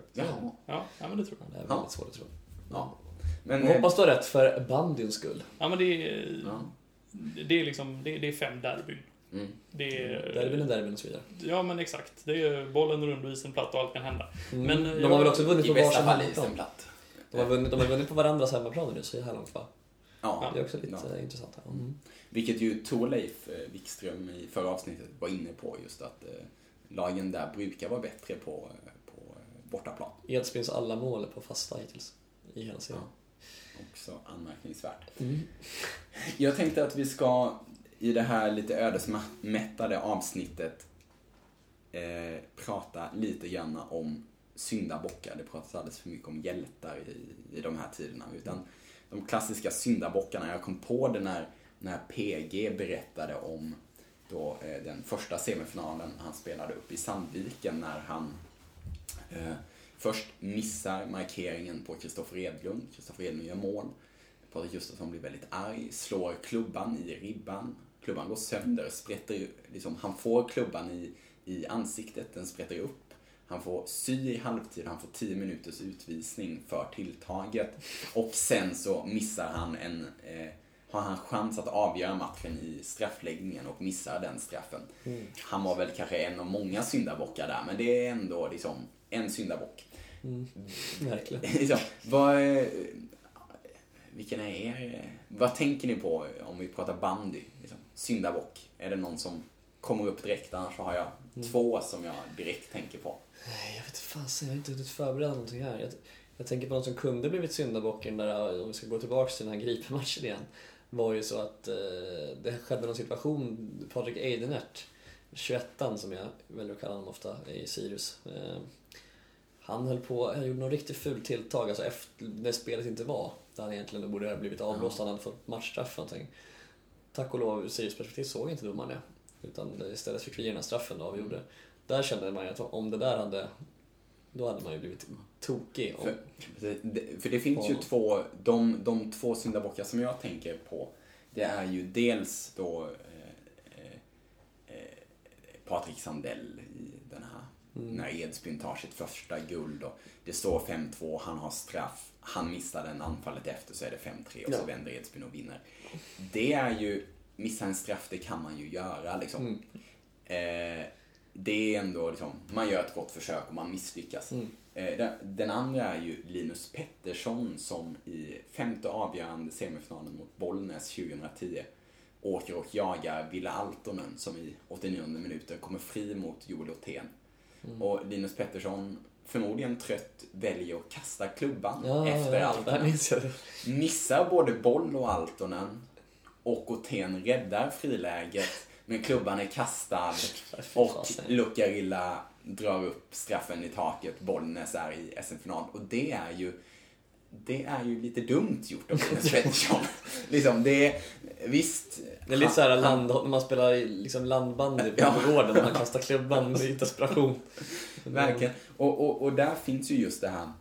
Faktiskt.
Jaha.
Ja, ja, men det tror jag.
Det är
Ja.
väldigt svårt att tro.
Ja. Men,
Men hoppas du har rätt för bandyns skull.
Ja, men det är...
Ja.
Det är liksom, det är, det är fem derbyn.
Mm.
Det är...
Derbyn är derbyn och så vidare.
Ja, men exakt. Det är bollen rund och isen platt och allt kan hända.
Mm.
Men,
de
jag-
har väl också vunnit på varsin hemmaplan.
platt.
De har vunnit, de har vunnit på varandras hemmaplaner nu så här långt va?
Ja,
Det är också lite
ja.
eh, intressant. här. Mm.
Vilket ju Torleif eh, Wikström i förra avsnittet var inne på just att eh, lagen där brukar vara bättre på, eh, på eh, bortaplan.
Edsbyns alla mål är på fasta hittills. I hela serien.
Också anmärkningsvärt.
Mm.
Jag tänkte att vi ska i det här lite ödesmättade avsnittet eh, prata lite grann om syndabockar. Det pratas alldeles för mycket om hjältar i, i de här tiderna. Utan de klassiska syndabockarna. Jag kom på det när, när PG berättade om då, eh, den första semifinalen han spelade upp i Sandviken när han eh, först missar markeringen på Kristoffer Edlund. Kristoffer Edlund gör mål. Patrik Gustafsson blir väldigt arg, slår klubban i ribban. Klubban går sönder, sprätter, liksom, han får klubban i, i ansiktet, den sprätter upp. Han får sy i halvtid, han får 10 minuters utvisning för tilltaget. Och sen så missar han en, eh, har han chans att avgöra matchen i straffläggningen och missar den straffen. Han var väl kanske en av många syndabockar där, men det är ändå liksom en syndabock.
Verkligen.
liksom, vad, eh, vilken är er, vad tänker ni på om vi pratar bandy? Liksom, syndabock. Är det någon som kommer upp direkt? Annars har jag två som jag direkt tänker på.
Jag vet inte fasen, jag har inte hunnit förbereda någonting här. Jag, jag tänker på någon som kunde blivit syndabocken där, om vi ska gå tillbaka till den här Gripen-matchen igen. Var ju så att eh, det skedde någon situation, Patrik Eidenert, 21 som jag väljer att kalla honom ofta i Sirius. Eh, han höll på, han gjorde något riktigt fult tilltag, alltså efter när spelet inte var. Där han egentligen borde ha blivit avblåst, han hade fått matchstraff eller någonting. Tack och lov, ur Sirius perspektiv såg inte domaren det. Utan istället fick vi ge den här straffen och avgjorde. Där kände man ju att om det där hade... Då hade man ju blivit tokig. Om,
För, för det finns ju två, de, de två syndabockar som jag tänker på, det är ju dels då eh, eh, eh, Patrik Sandell när Edsbyn tar sitt första guld och det står 5-2, han har straff, han missar den anfallet efter så är det 5-3 och så
Ja.
vänder Edsbyn och vinner. Det är ju, missa en straff, det kan man ju göra liksom.
Mm.
Eh, det är ändå liksom, man gör ett gott försök och man misslyckas.
Mm.
Eh, den, andra är ju Linus Pettersson som i femte avgörande semifinalen mot Bollnäs 2010 åker och jagar Ville Altonen som i 89 minuten kommer fri mot Joel Othén.
Mm.
Och Linus Pettersson, förmodligen trött, väljer att kasta klubban
ja,
efter
ja,
Altonen. Missar både boll och Altonen och Othén räddar friläget men klubban är kastad och. Lucarilla drar upp straffen i taket. Bollnäs är i SM-final och det är ju det är ju lite dumt gjort av Linus Pettersson. liksom, det visst.
Det är lite såhär land, när man spelar liksom landbandy på
Ja.
gården, man kastar klubban i desperation.
Verkligen. Och, och, och där finns ju just det här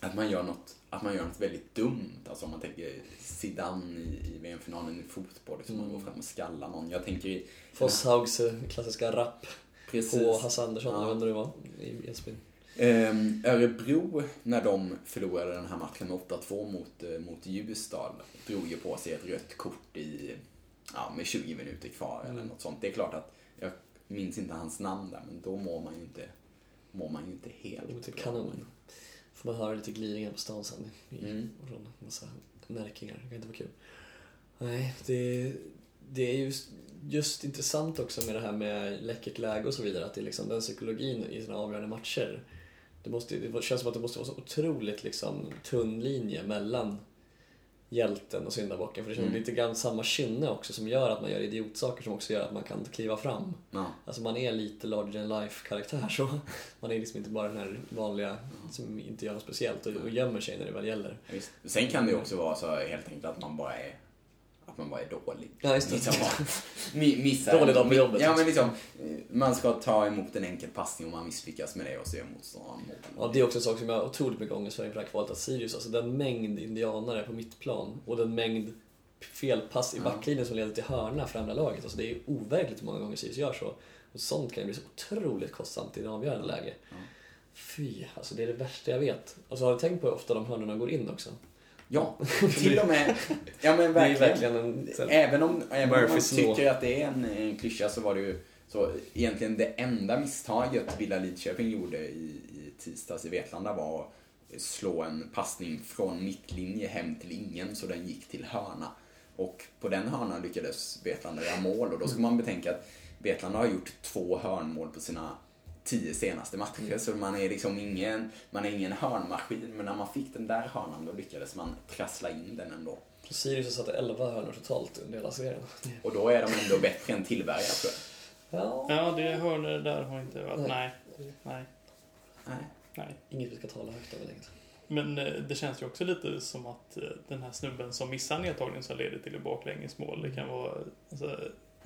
att man gör något, att man gör något väldigt dumt. Alltså om man tänker Zidane i, i VM-finalen i fotboll, som man går fram och skallar någon. Jag tänker i...
Fosshaugs eh, klassiska rap
Precis.
på Hasse Andersson,
Ja.
jag hur det var, i Edsbyn.
Ehm, Örebro, när de förlorade den här matchen med 8-2 mot, eh, mot Ljusdal, drog ju på sig ett rött kort i, ja, med 20 minuter kvar eller
Mm.
något sånt. Det är klart att, jag minns inte hans namn där, men då mår man ju inte, mår man ju inte helt
Lite
bra.
kanon. Får man höra lite gliringar på stan sen.
Mm.
Från massa märkingar. Det kan inte vara kul. Nej, det, det är just, just intressant också med det här med läckert läge och så vidare. Att det är liksom den psykologin i sina avgörande matcher. Det, måste, det känns som att det måste vara så otroligt liksom, tunn linje mellan hjälten och syndabocken. För det känns
Mm.
lite grann samma kynne också som gör att man gör idiotsaker som också gör att man kan kliva fram.
Ja.
Alltså man är lite larger than life karaktär så. Man är liksom inte bara den här vanliga som inte gör något speciellt och, och gömmer sig när det väl gäller.
Visst. Sen kan det ju också vara så helt enkelt att man bara är att man bara är dålig.
Ja, just det.
Liksom missar
Dålig dag på jobbet,
Ja, men liksom, man ska ta emot en enkel passning och man misslyckas med det och så gör motståndaren.
Ja, det är också en sak som jag har otroligt mycket ångest för inför det här kvalet. Sirius, alltså den mängd indianare på mittplan och den mängd felpass i
Ja.
backlinjen som leder till hörna för andra laget. Alltså det är overkligt hur många gånger Sirius gör så. Och sånt kan ju bli så otroligt kostsamt i ett avgörande läge.
Ja.
Fy, alltså det är det värsta jag vet. Alltså har du tänkt på hur ofta de hörnorna går in också?
Ja, till och med. Ja men verkligen.
verkligen en...
Även om, även om man tycker att det är en, en klyscha så var det ju så egentligen det enda misstaget Villa Lidköping gjorde i, i tisdags i Vetlanda var att slå en passning från mittlinje hem till ingen så den gick till hörna. Och på den hörnan lyckades Vetlanda göra mål och då ska man betänka att Vetlanda har gjort två hörnmål på sina tio senaste matcher så man är liksom ingen, man är ingen hörnmaskin men när man fick den där hörnan då lyckades man trassla in den ändå.
Så Sirius har satt 11 hörnor totalt under hela serien.
Och då är de ändå bättre än Tillberga tror jag.
Ja.
Ja, det hörnor där har inte varit... Nej. Nej.
Nej.
Nej.
Inget vi ska tala högt om längre.
Men eh, det känns ju också lite som att eh, den här snubben som missar nedtagningen som leder till ett baklängesmål, det kan vara... Alltså,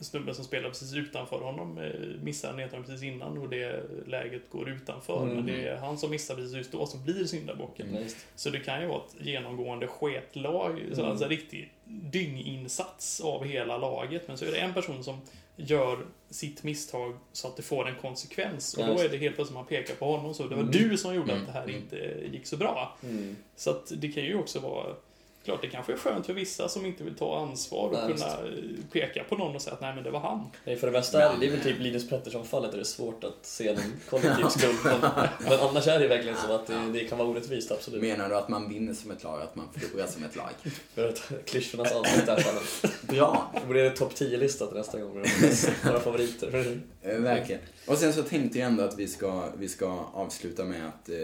snubben som spelar precis utanför honom eh, missar nedtagningen precis innan och det läget går utanför.
Mm.
Men det är han som missar precis just då som blir syndabocken.
Just.
Så det kan ju vara ett genomgående sketlag, så
Mm.
alltså en riktig dynginsats av hela laget. Men så är det en person som gör sitt misstag så att det får en konsekvens. Och då är det helt plötsligt man pekar på honom så. Det var
Mm.
du som gjorde
Mm.
att det här
Mm.
inte gick så bra.
Mm.
Så att det kan ju också vara Klart, det kanske är skönt för vissa som inte vill ta ansvar och
Nej,
kunna eh, peka på någon och säga att nej men det var han.
Nej, för det värsta är det, det är väl typ Linus Pettersson-fallet där det är svårt att se någon kollektiv skuld. Men, annars är det verkligen så att det, det kan vara orättvist, absolut.
Menar du att man vinner som ett lag, att man förlorar som ett lag?
För att klyschornas avsnitt här fallet.
Bra!
Det borde topp 10-lista till nästa gång. med Våra favoriter.
Eh, Verkligen. Och sen så tänkte jag ändå att vi ska, vi ska avsluta med att eh,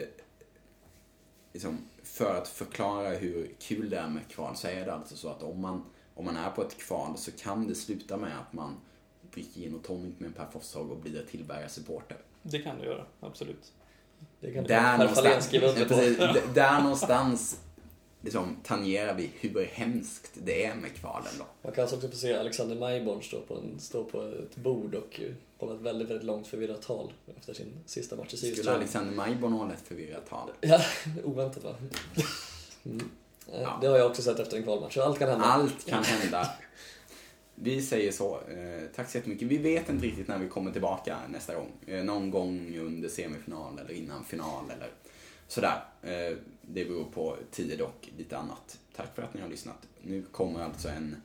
liksom, för att förklara hur kul det är med kval så är det alltså så att om man, om man är på ett kval så kan det sluta med att man dricker gin och tonic med en Per Forshag och blir Tillberga-supporter.
Det kan det göra, absolut.
Det kan
Där
Per Fahlén
någonstans, precis, där någonstans liksom, tangerar vi hur hemskt det är med kvalen då.
Man kan alltså också få se Alexander Majborn stå på, en, stå på ett bord och hålla ett väldigt, väldigt långt förvirrat tal efter sin sista match i
Skulle
Sirius.
Alexander Majborn hålla ett förvirrat tal?
Ja, oväntat va? Mm. Eh,
Ja.
Det har jag också sett efter en kvalmatch, allt kan hända.
Allt kan hända. Vi säger så. Eh, tack så jättemycket. Vi vet inte riktigt när vi kommer tillbaka nästa gång. Eh, någon gång under semifinal eller innan final eller sådär. Det beror på tid och lite annat. Tack för att ni har lyssnat. Nu kommer alltså en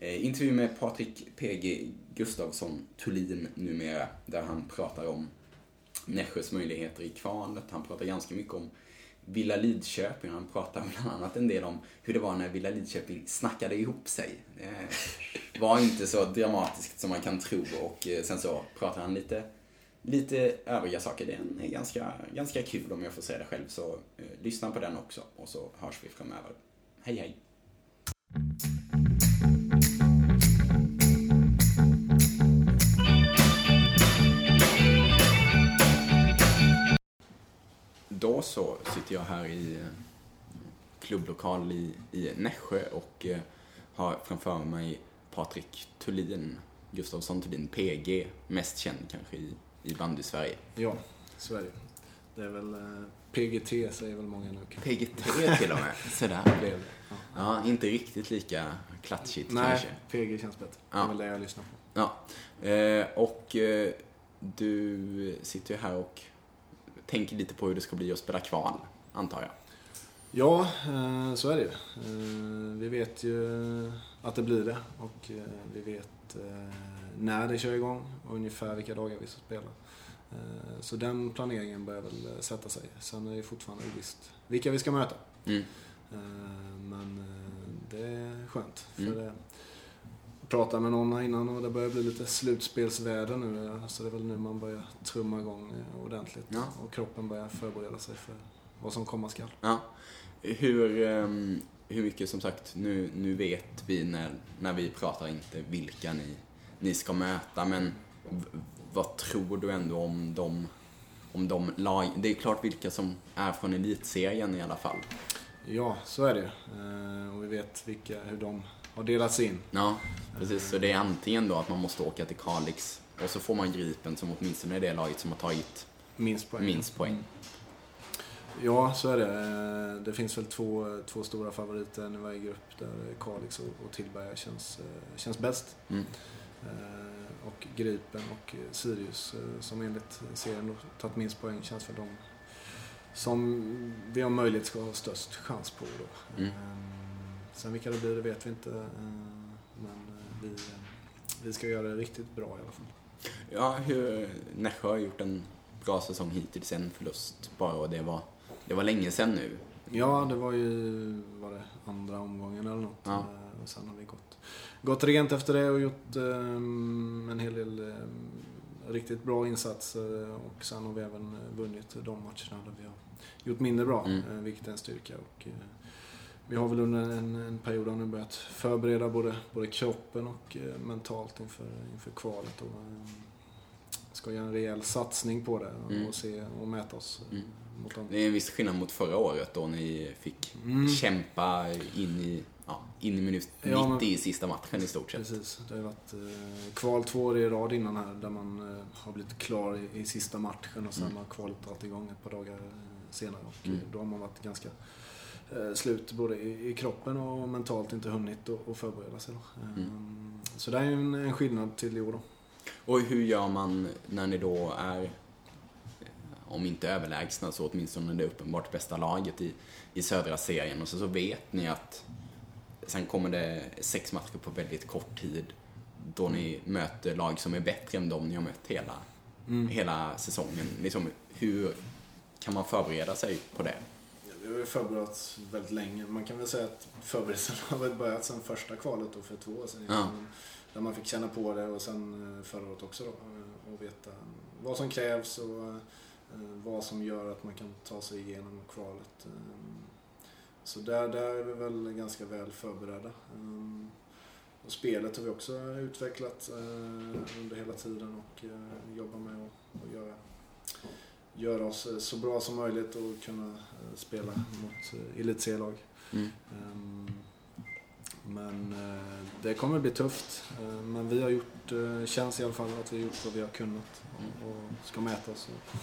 eh, intervju med Patrik PG Gustafsson Thulin numera. Där han pratar om Nässjös möjligheter i kvalet. Han pratar ganska mycket om Villa Lidköping. Han pratar bland annat en del om hur det var när Villa Lidköping snackade ihop sig. Det var inte så dramatiskt som man kan tro och eh, sen så pratar han lite, lite övriga saker. Den är ganska, ganska kul om jag får säga det själv så eh, lyssna på den också och så hörs vi framöver. Hej hej! Då så sitter jag här i eh, klubblokal i, i Nässjö och eh, har framför mig Patrik Thulin, Gustafsson Thulin, PG, mest känd kanske i, i bandy-Sverige.
Ja, så är det Det är väl eh, PGT säger väl många nu.
PG3 till och med.
Blev det. Ja.
Ja, inte riktigt lika klatschigt
Nej,
kanske.
PG känns bättre. Det är väl det jag lyssnar på.
Ja, och du sitter ju här och tänker lite på hur det ska bli att spela kval, antar jag.
Ja, eh, så är det ju. Eh, Vi vet ju att det blir det och eh, vi vet när det kör igång och ungefär vilka dagar vi ska spela. Så den planeringen börjar väl sätta sig. Sen är det fortfarande ovisst vilka vi ska möta.
Mm.
Men det är skönt. För
Mm.
Pratade med någon här innan och det börjar bli lite slutspelsväder nu. eh, Så det är väl nu man börjar trumma igång eh, ordentligt.
Ja.
Och kroppen börjar förbereda sig för vad som komma skall.
Ja. Hur, ehm, hur mycket, som sagt, nu, nu vet vi när, när vi pratar inte vilka ni, ni ska möta, men vad tror du ändå om de, om de lag... Det är klart vilka som är från elitserien i alla fall.
Ja, så är det eh, Och vi vet vilka, hur de har delats in.
Ja, precis. Så det är antingen då att man måste åka till Kalix och så får man Gripen som åtminstone är det laget som har tagit
Minst poäng.
minst poäng.
Ja, så är det. Eh, Det finns väl två, två stora favoriter i varje grupp där Kalix och, och Tillberga känns, eh, känns bäst.
Mm.
Eh, Och Gripen och Sirius som enligt serien då tagit minst poäng känns för de som vi om möjligt ska ha störst chans på då.
Mm.
Sen vilka det blir det vet vi inte. eh, Men eh, vi, eh, vi ska göra det riktigt bra i alla fall.
Ja, hur, Nässjö har gjort en bra säsong hittills, en förlust bara och det var, det var länge sedan nu.
Ja, det var ju var det andra omgången eller något.
Ja.
Och sen har vi gått, gått rent efter det och gjort ehm, en hel del ehm, riktigt bra insatser. Och sen har vi även vunnit de matcherna där vi har gjort mindre bra,
Mm.
vilket är en styrka. Och, vi har väl under en, en period nu börjat förbereda både, både kroppen och eh, mentalt inför, inför kvalet. Och, ehm, ska göra en rejäl satsning på det och,
Mm.
se och mäta oss eh,
Mm.
mot dem.
Det är en viss skillnad mot förra året då ni fick
Mm.
kämpa in i ja, in i minut
Ja,
90
men-
i sista matchen i stort sett.
Precis. Det har varit eh, kval två år i rad innan här där man eh, har blivit klar i, i sista matchen och sen
Mm.
har kvalet dragit igång ett par dagar eh, senare. Och
Mm.
eh, då har man varit ganska eh, slut både i, i kroppen och mentalt inte hunnit att förbereda sig. Eh,
Mm.
Så det är en, en skillnad till i år då.
Och hur gör man när ni då är, eh, om inte överlägsna, så åtminstone det uppenbart bästa laget i, i södra serien och så, så vet ni att sen kommer det sex matcher på väldigt kort tid då ni möter lag som är bättre än de ni har mött hela,
Mm.
hela säsongen. Liksom, hur kan man förbereda sig på det?
Vi har ju förberett väldigt länge. Man kan väl säga att förberedelserna har väl börjat sedan första kvalet då för två år sedan.
Ja.
Där man fick känna på det och sen eh, förra året också då. eh, Och veta vad som krävs och eh, vad som gör att man kan ta sig igenom kvalet. Så där, där är vi väl ganska väl förberedda. Och spelet har vi också utvecklat under hela tiden och jobbar med att göra göra oss eh, så bra som möjligt och kunna eh, spela mot eh, elitserielag.
Mm.
Ehm, Men det kommer bli tufft. Eh, Men vi har gjort, känns i alla fall att vi har gjort vad vi har kunnat och- och ska mäta oss och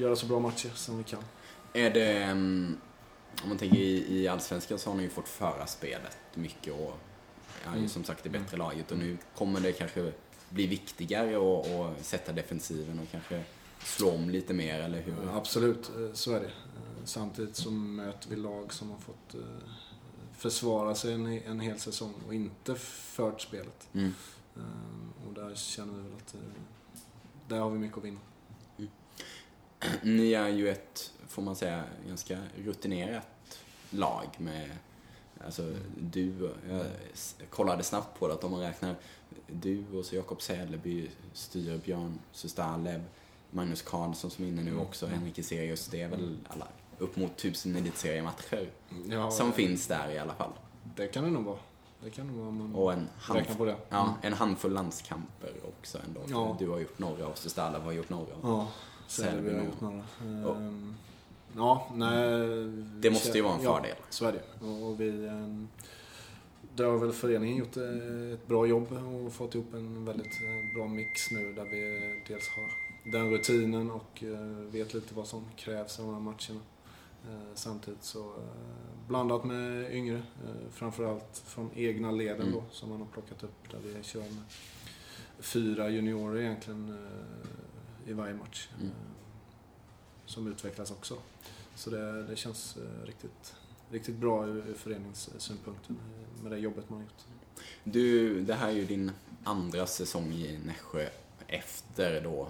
göra så bra matcher som vi kan.
Är det, mm, om man tänker i, Allsvenskan så har ni ju fått föra spelet mycket och är ju
Mm.
som sagt det bättre laget och nu kommer det kanske bli viktigare att sätta defensiven och kanske slå om lite mer, eller hur?
Ja, Absolut, eh, så är det. Eh, Samtidigt så möter vi lag som har fått eh, försvara sig en, en hel säsong och inte fört spelet.
Mm.
Och där känner vi väl att där har vi mycket att vinna.
Ni är ju ett, får man säga, ganska rutinerat lag med Alltså du, jag kollade snabbt på det att om man räknar du och så Jakob Sälleby, Styrbjörn, Sustalev, Magnus Karlsson som är inne nu
Mm.
också, Henrik Iserius. Det är väl alla upp mot tusen elitseriematcher
Ja,
som
eh,
finns där i alla fall.
Det kan det nog vara. Det kan det vara om man
Och en, hand,
räknar på det.
ja,
Mm.
en handfull landskamper också ändå.
Ja.
Du har gjort några och Sustalev har gjort några.
Ja,
Selby
har
nog.
gjort några.
Ja.
Ehm, Ja, nej.
Det måste ju vara en
ja,
fördel.
så är det. Och och vi... ehm, Där har väl föreningen gjort eh, ett bra jobb och fått ihop en väldigt eh, bra mix nu där vi dels har den rutinen och eh, vet lite vad som krävs av de här matcherna. Eh, Samtidigt så eh, blandat med yngre, framförallt från egna leden
Mm.
då som man har plockat upp där vi kör med fyra juniorer egentligen i varje match.
Mm.
Som utvecklas också. Så det, det känns riktigt, riktigt bra ur, ur föreningssynpunkten med det jobbet man har gjort.
Du, det här är ju din andra säsong i Nässjö efter då,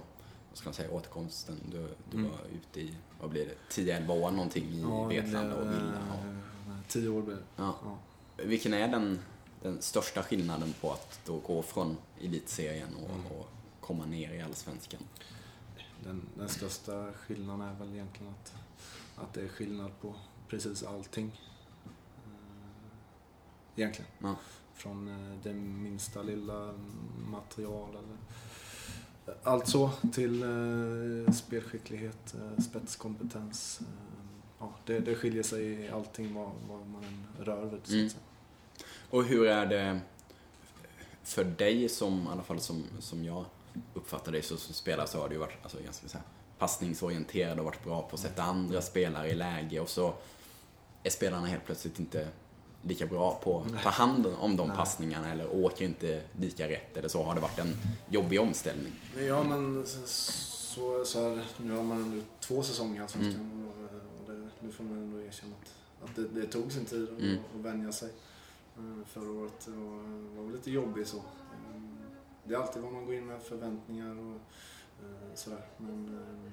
vad ska man säga, återkomsten. Du, du
Mm.
var ute i, vad blir det, 10-11 år någonting i
det
Vetlanda och Villa. Och,
eh, Tio år blev det.
ja.
Ja.
Vilken är den, den största skillnaden på att då gå från elitserien och,
Mm.
och komma ner i Allsvenskan?
Den, den största skillnaden är väl egentligen att, att det är skillnad på precis allting. Eh, Egentligen.
Ja.
Från eh, det minsta lilla material eller allt så till eh, spelskicklighet, eh, spetskompetens. Eh, ja, det, det skiljer sig i allting vad, vad man än rör vid.
Mm. Och hur är det för dig som, i alla fall som, som jag uppfattar dig så, som spelare så har du ju varit alltså, ganska så här, passningsorienterad och varit bra på att sätta andra spelare i läge och så är spelarna helt plötsligt inte lika bra på att ta hand om de
Nej.
passningarna eller åker inte lika rätt eller så. Har det varit en jobbig omställning?
Ja, men så, så, här, nu har man ändå två säsonger i Allsvenskan
Mm.
och, och det, nu får man ändå erkänna att, att det, det tog sin tid att,
Mm.
att vänja sig. Eh, Förra året och var väl lite jobbig så. Eh, Det är alltid vad man går in med förväntningar och eh, sådär. Men eh,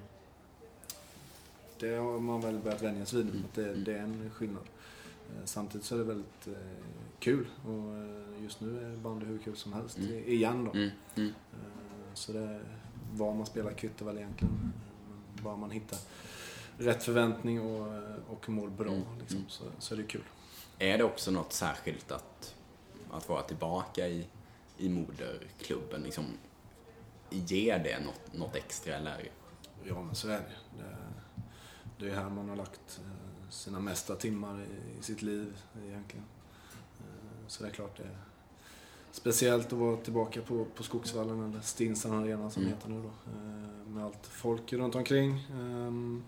det har man väl börjat vänja sig vid nu,
Mm.
att det, det är en skillnad. Eh, Samtidigt så är det väldigt eh, kul och eh, just nu är bandy hur kul som helst
Mm.
igen då.
Mm, mm.
Så det, var man spelar kvittar väl egentligen. Bara man hittar rätt förväntning och, och mår bra
Mm,
liksom,
mm.
så, så är det kul.
Är det också något särskilt att, att vara tillbaka i, i moderklubben? Liksom, ger det något, något extra eller?
Ja men så är det. Det, det är här man har lagt sina mesta timmar i, i sitt liv egentligen. så det är klart det är speciellt att vara tillbaka på, på Skogsvallen eller Stinsan Arena som
Mm.
heter nu då. Eh, Med allt folk runt omkring. Ehm,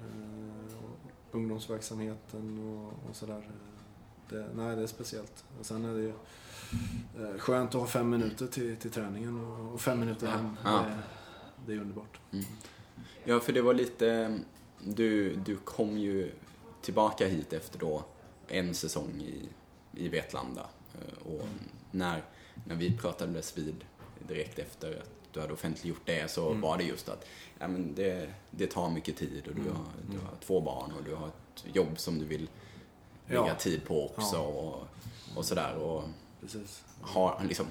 eh, och Ungdomsverksamheten och, och sådär. Det, nej, det är speciellt. Och sen är det ju eh, skönt att ha fem minuter till, till träningen och, och fem minuter hem.
Ja.
Det, det är underbart.
Ja, för det var lite... Du, du kom ju tillbaka hit efter då en säsong i, i Vetlanda. Eh, Och när, när vi pratades vid direkt efter att du hade offentliggjort det så
Mm.
var det just att ja, men det, det tar mycket tid och du,
Mm.
har, du har två barn och du har ett jobb som du vill lägga
Ja.
tid på också
Ja.
och, och sådär. Och
Precis.
har, liksom,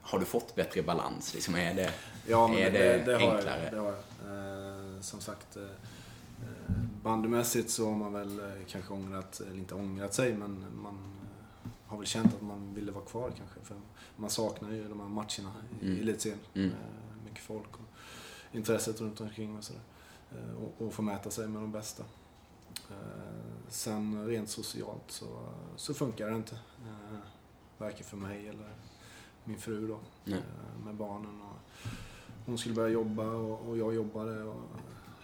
har du fått bättre balans? Liksom, är det,
Ja,
Är
det,
det
det, har
enklare?
jag. Det har jag. Eh, som sagt, eh, eh, bandymässigt så har man väl kanske ångrat, eller inte ångrat sig, men man har väl känt att man ville vara kvar kanske. För man saknar ju de här matcherna i
Mm.
elitserien.
Mm.
Mycket folk och intresset runt omkring och sådär. Och, och få mäta sig med de bästa. Sen rent socialt så, så funkar det inte. Varken för mig eller min fru då.
Nej.
Med barnen. Och hon skulle börja jobba och, och jag jobbade. Och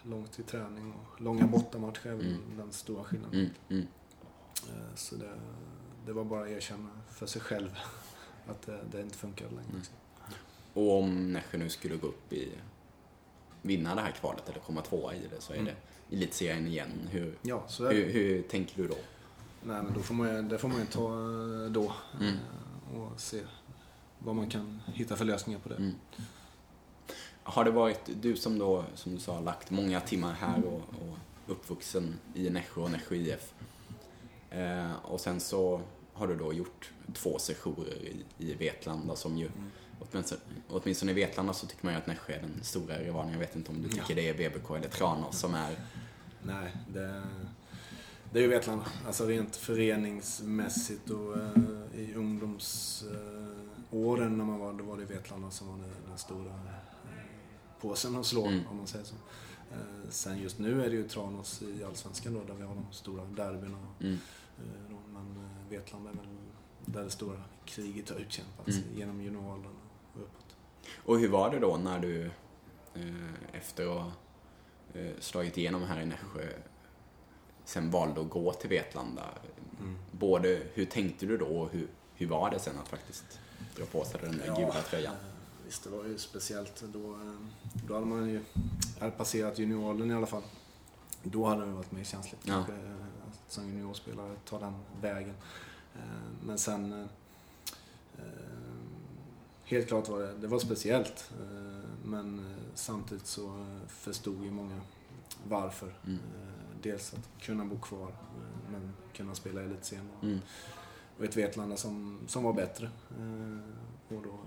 långt till träning och långa bortamatcher är väl
Mm.
den stora skillnaden.
mm, mm.
Eh, Så det, det var bara att erkänna för sig själv att det, det inte funkade längre.
Mm. Och om Nässjö nu skulle gå upp i vinna det här kvalet eller komma tvåa i det så är
Mm.
det elitserien igen. Hur,
Ja,
hur, hur tänker du då?
Nej, men då får man, ju- det får man ju ta eh, då.
Mm.
eh, Och se vad man kan hitta för lösningar på det.
Har det varit, du som då, som du sa, lagt många timmar här och, och uppvuxen i Nässjö och Nässjö IF. Eh, och sen så har du då gjort två sessioner i, i Vetlanda som ju,
Mm.
åtminstone, åtminstone i Vetlanda så tycker man ju att Nässjö är den stora rivalen. Jag vet inte om du tycker det är BBK eller Tranås som är
Nej, det, det är ju Vetlanda. Alltså rent föreningsmässigt och eh, i ungdomsåren när man var, då var det Vetlanda som var den, den stora eh, påsen att slå,
Mm.
om man säger så. Eh, sen just nu är det ju Tranås i Allsvenskan då, där vi har de stora derbyna.
mm,
Eh, men eh, Vetlanda är väl där det stora kriget har utkämpats
Mm.
genom junioråldern och uppåt.
Och hur var det då när du efter att ha slagit igenom här i Nässjö sen valde att gå till Vetlanda?
Mm.
Både hur tänkte du då och hur, hur var det sen att faktiskt dra på sig den där gula tröjan?
Visst, det var ju speciellt. Då, eh, då hade man ju hade passerat junioråldern i alla fall. Då hade det varit mer känsligt
Ja.
kanske, eh, att som juniorspelare ta den vägen. Eh, Men sen... Helt klart var det, det var speciellt. Men samtidigt så förstod ju många varför.
Mm.
Dels att kunna bo kvar, men kunna spela i elitserien.
Mm.
Och ett Vetlanda som, som var bättre. Och då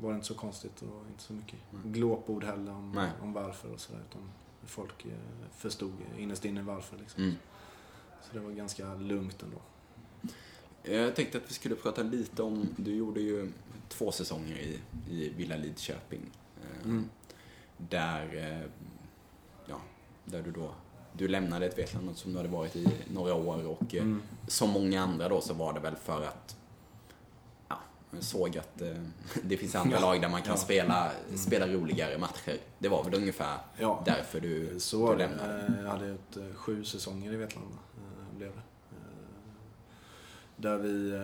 var det inte så konstigt och inte så mycket
Mm.
glåpord heller om,
Nej.
om varför och sådär. Utan folk eh, förstod innerst inne varför. Liksom.
Mm.
Så det var ganska lugnt ändå.
Jag tänkte att vi skulle prata lite om, du gjorde ju två säsonger i, i Villa Lidköping. eh,
Mm.
Där, eh, ja, där du då, du lämnade ett Vetlanda som du hade varit i några år och eh,
Mm.
som många andra då så var det väl för att såg att eh, det finns andra
Ja,
lag där man kan
ja.
spela, spela roligare matcher. Det var väl ungefär
Ja,
därför du,
så
du lämnade.
Eh, Jag hade ett, eh, sju säsonger i Vetlanda. Blev det. Där vi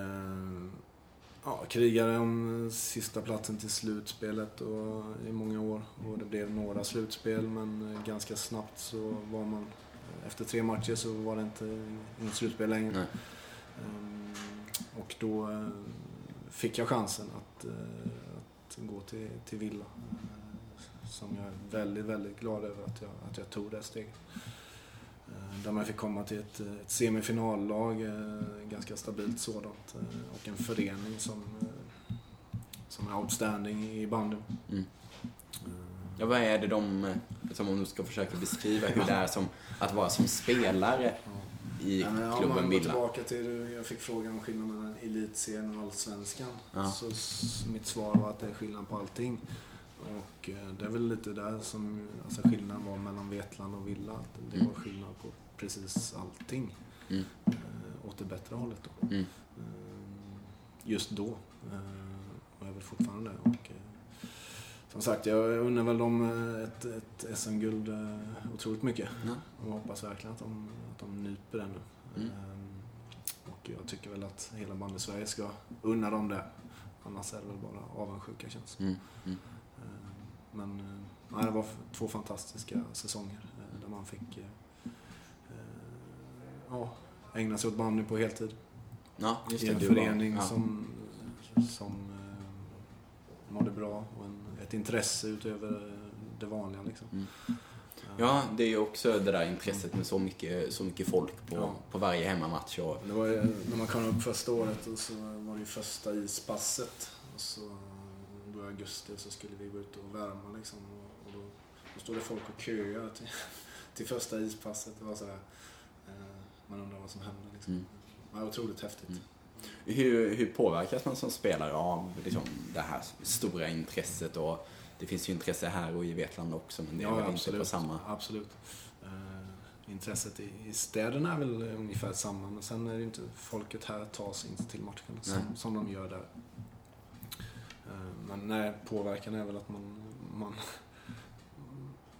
ja, krigade om sista platsen till slutspelet och, i många år. Och det blev några slutspel men ganska snabbt så var man efter tre matcher så var det inte inget slutspel längre.
Nej.
Ehm, Och då fick jag chansen att, eh, att gå till, till Villa. eh, Som jag är väldigt, väldigt glad över att jag, att jag tog det steget. Eh, Där man fick komma till ett, ett semifinallag, ganska stabilt sådant. Och en förening som, som är outstanding i bandyn.
Mm. Ja, vad är det de, som om du ska försöka beskriva hur det är som, att vara som spelare. I
Ja, men om
klubben
man går
Villa?
tillbaka till, jag fick frågan om skillnaden mellan elitserien och allsvenskan.
Ja.
Så mitt svar var att det är skillnad på allting. Och eh, det är väl lite där som alltså skillnaden var mellan Vetlanda och Villa. Att det
Mm.
var skillnad på precis allting.
Mm.
Eh, åt det bättre hållet då.
Mm.
just då. Eh, och är väl fortfarande. Och, eh, som sagt, jag undrar väl dem eh, ett, ett SM-guld eh, otroligt mycket.
Ja.
Och hoppas verkligen att de, att de nyper det nu.
Mm.
Ehm, och jag tycker väl att hela bandet Sverige ska unna dem det. Annars är det väl bara avundsjuka känns
Mm. Mm.
Ehm, Men eh, nej, det var två fantastiska säsonger eh, där man fick eh, eh, ja, ägna sig åt bandy på heltid.
Ja,
I en förening
ja.
som, som eh, mådde bra och en, ett intresse utöver det vanliga. Liksom.
Mm. Ja, det är ju också det där intresset med så mycket, så mycket folk på,
Ja.
på varje hemmamatch. Och,
Det var ju, när man kom upp första året och så var det ju första ispasset. Och så, då i augusti så skulle vi gå ut och värma liksom. Och, och då, då stod det folk och köade till, till första ispasset. Det var så här, eh, man undrar vad som hände liksom.
Mm.
Det var otroligt häftigt.
Mm. Hur, hur påverkas man som spelare av liksom, det här stora intresset? Och det finns ju intresse här och i Vetlanda också, men det är väl inte på samma...
Absolut. Eh, intresset i, i städerna är väl ungefär samma, men sen är det ju inte folket här tar sig inte till matcherna
Nej.
som, som de gör där. Eh, men nej, påverkan är väl att man, man,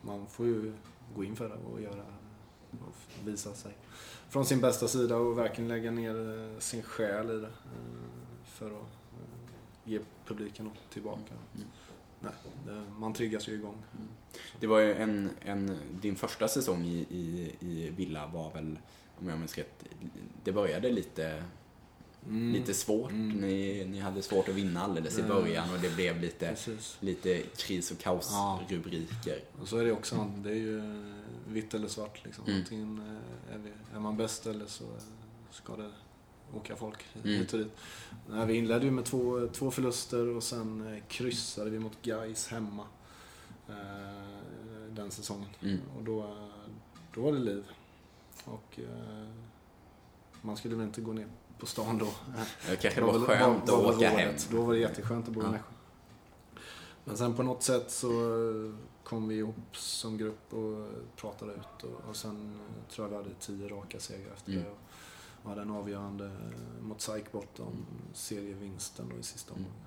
man får ju gå in för det och göra visa sig från sin bästa sida och verkligen lägga ner eh, sin själ i det eh, för att eh, ge publiken något tillbaka.
Mm.
Nej, det, man triggas ju igång.
Det var ju en, en, din första säsong i, i, i Villa var väl, om jag minns rätt, det började lite,
Mm.
lite svårt.
Mm.
Ni, ni hade svårt att vinna alldeles i
Mm.
början och det blev lite,
Precis.
lite kris och
Ja.
kaos-rubriker.
Och så är det också, det är ju vitt eller svart liksom.
Mm.
Antingen eh, är, vi, är man bäst eller så eh, ska det åka folk
Mm.
hit och dit. Nej, vi inledde ju med två, två förluster och sen eh, kryssade vi mot Gais hemma eh, den säsongen.
Mm.
Och då, då var det liv. Och eh, man skulle väl inte gå ner på stan då.
Det kanske var, skönt
var- var
att åka hem.
Då var det jätteskönt att bo i
Ja.
Nässjö. Men sen på något sätt så kom vi ihop som grupp och pratade ut och, och sen eh, tror jag vi hade tio raka segrar efter
Mm.
det. Och, och hade en avgörande eh, mot SAIK bortom serievinsten då i sista
Mm.
omgången.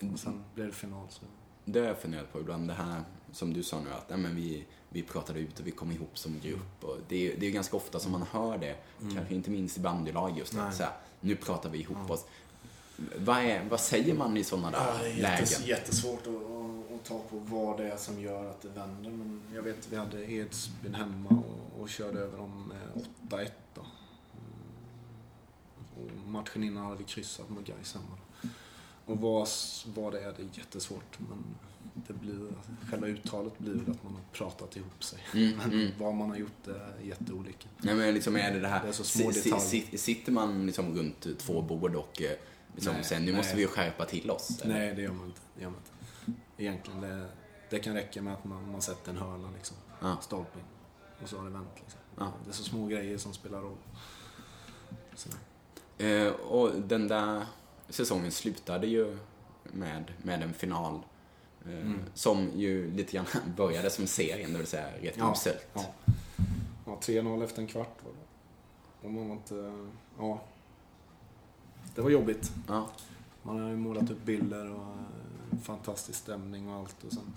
Eh, Och sen blev det final. Så.
Det har jag funderat på ibland, det här som du sa nu att nej, men vi, vi pratade ut och vi kom ihop som grupp. Och det, är, det är ganska ofta som man hör det,
Mm.
kanske inte minst i bandylag just att så här, nu pratar vi ihop
Ja.
oss. Vad, är, vad säger man i sådana där lägen?
jättesvårt att, att, att ta på vad det är som gör att det vänder. Men jag vet vi hade Edsbyn hemma och, och körde över dem med 8-1 då. Mm. Och matchen innan hade vi kryssat mot Gais hemma. Och vad, vad det är, det är jättesvårt. Men det blir, själva uttalet blir att man har pratat ihop sig.
Mm,
Men
mm.
vad man har gjort är jätteolika.
Nej men liksom är det det här,
Det är så små detaljer.
si- sitter man liksom runt två bord och eh, liksom,
Nej,
sen nu
nej.
måste vi ju skärpa till oss? eller?
Nej, det gör man inte. Det gör man inte. Egentligen, det, det kan räcka med att man, man sätter en hörna liksom.
Ja.
stolpe in. Och så har det vänt. Liksom.
Ja.
Det är så små grejer som spelar roll. Så.
Eh, och den där säsongen slutade ju med, med en final. Eh,
Mm.
Som ju lite grann började som serien, det vill säga rätt
Ja,
uselt.
ja. Ja, 3-0 efter en kvart var det. Och man var inte... Ja. Det var jobbigt.
Ja.
Man har ju målat upp bilder och fantastisk stämning och allt. Och sen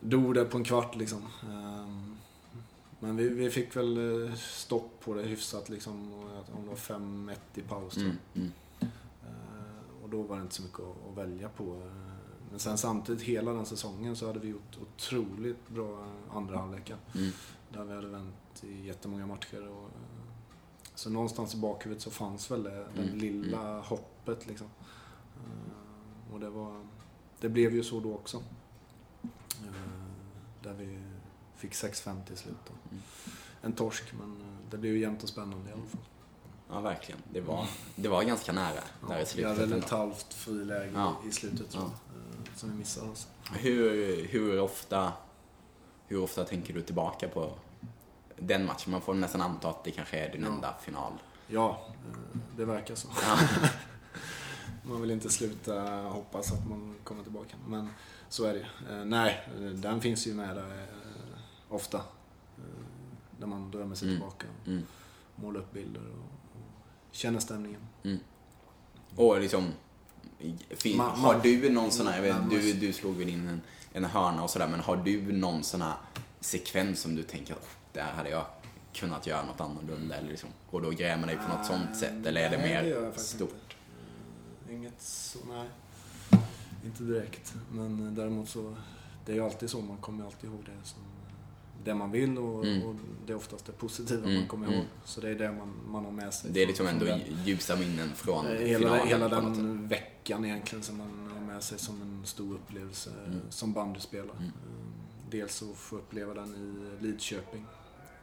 dog det på en kvart liksom. Ehm, Men vi, vi fick väl eh, stopp på det hyfsat liksom. Om det var 5-1 i paus.
Mm, mm.
Eh, Och då var det inte så mycket att, att välja på. Eh, Men sen samtidigt, hela den säsongen, så hade vi gjort otroligt bra andra halvlekar.
Mm.
Där vi hade vänt i jättemånga matcher. Och, eh, så någonstans i bakhuvudet så fanns väl det, det
Mm,
lilla hoppet liksom. Och det var... Det blev ju så då också. Eh, Där vi fick 6-5 till slut då.
Mm.
En torsk, men eh, det blev ju jämnt och spännande i alla fall.
Ja, verkligen. Det var, det var ganska nära där i
vi
slutet.
hade väl ett halvt friläge
Ja.
i slutet tror
Ja.
jag. eh, Som vi missade. Alltså.
Hur, hur, ofta, hur ofta tänker du tillbaka på den matchen? Man får nästan anta att det kanske är din
Ja.
enda final.
Ja, det verkar så. Man vill inte sluta hoppas att man kommer tillbaka. Men så är det Eh, Nej, den finns ju med där eh, ofta. Eh, Där man drömmer sig
Mm.
tillbaka.
Mm.
Målar upp bilder och, och känner stämningen.
Mm. Och liksom, fin,
Man-
har
man-
du någon sån här, jag vet,
man
du, du slog väl in en, en hörna och sådär, men har du någon sån här sekvens som du tänker, "Åh, där hade jag kunnat göra något annorlunda eller liksom, går du och grämer dig på något sånt sätt? Eller är det
Nej,
mer
faktiskt
stort?
Inte. Inget så, nej. Inte direkt. Men eh, däremot så, det är ju alltid så, man kommer alltid ihåg det som det man vill och,
Mm.
och det är oftast det positiva
Mm,
man kommer
mm.
ihåg. Så det är det man, man har med sig.
Det är liksom ändå
den-
ljusa minnen från
Eh, Hela,
finalen
hela den veckan egentligen som man har med sig som en stor upplevelse eh,
Mm.
som bandyspelare.
Mm.
Dels att få uppleva den i Lidköping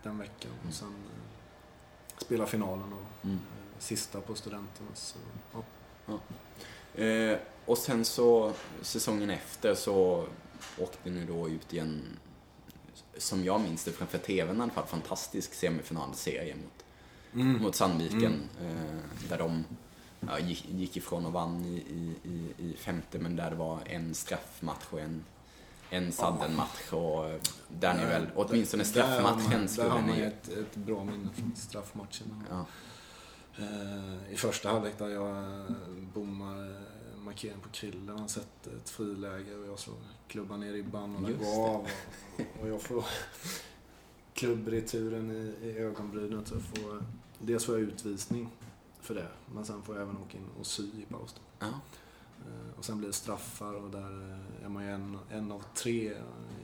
den veckan
Mm.
och sen eh, spela finalen och
Mm.
sista på studenterna. Så, ja.
Eh, och sen så, säsongen efter så åkte ni då ut i en, som jag minns det framför TVn i alla fall, fantastisk semifinalserie mot,
Mm.
mot Sandviken. Eh, där de ja, gick, gick ifrån och vann i, i, i, i femte, men där det var en straffmatch och en, en saddenmatch. Och eh, där ni väl, åtminstone
Där har man-
straffmatchen
Där
skulle
har man
ni
ett, ett bra minne från straffmatchen.
Ja,
I första halvlek där jag eh, bommar eh, markeringen på Krillen. Han sätter ett friläge och jag slår klubban ner i ribban och den går av. Och, och jag får klubbreturen i, i ögonbrynet. Så får, dels får jag utvisning för det, men sen får jag även åka in och sy i paus.
ja,
Eh, Och sen blir det straffar och där eh, är man ju en, en av tre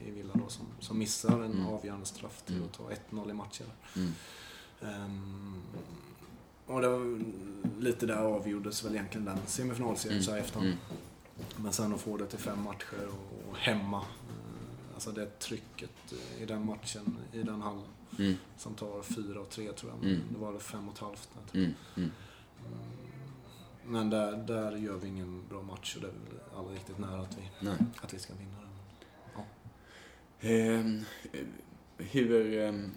i Villa då som, som missar en
Mm.
avgörande straff till
Mm.
att ta 1-0 i matchen.
mm,
Ehm, och det var lite där avgjordes väl egentligen den semifinalserien
Mm,
så här efterhand.
mm.
Men sen att få det till fem matcher och, hemma. eh, Alltså det trycket eh, i den matchen, i den hallen.
mm,
Som tar fyra och tre tror jag.
Mm.
det var det fem och ett halvt.
mm, mm.
Men där, där gör vi ingen bra match och det är väl aldrig riktigt nära att vi,
Nej.
att vi ska vinna den.
Ehm, hur, ehm,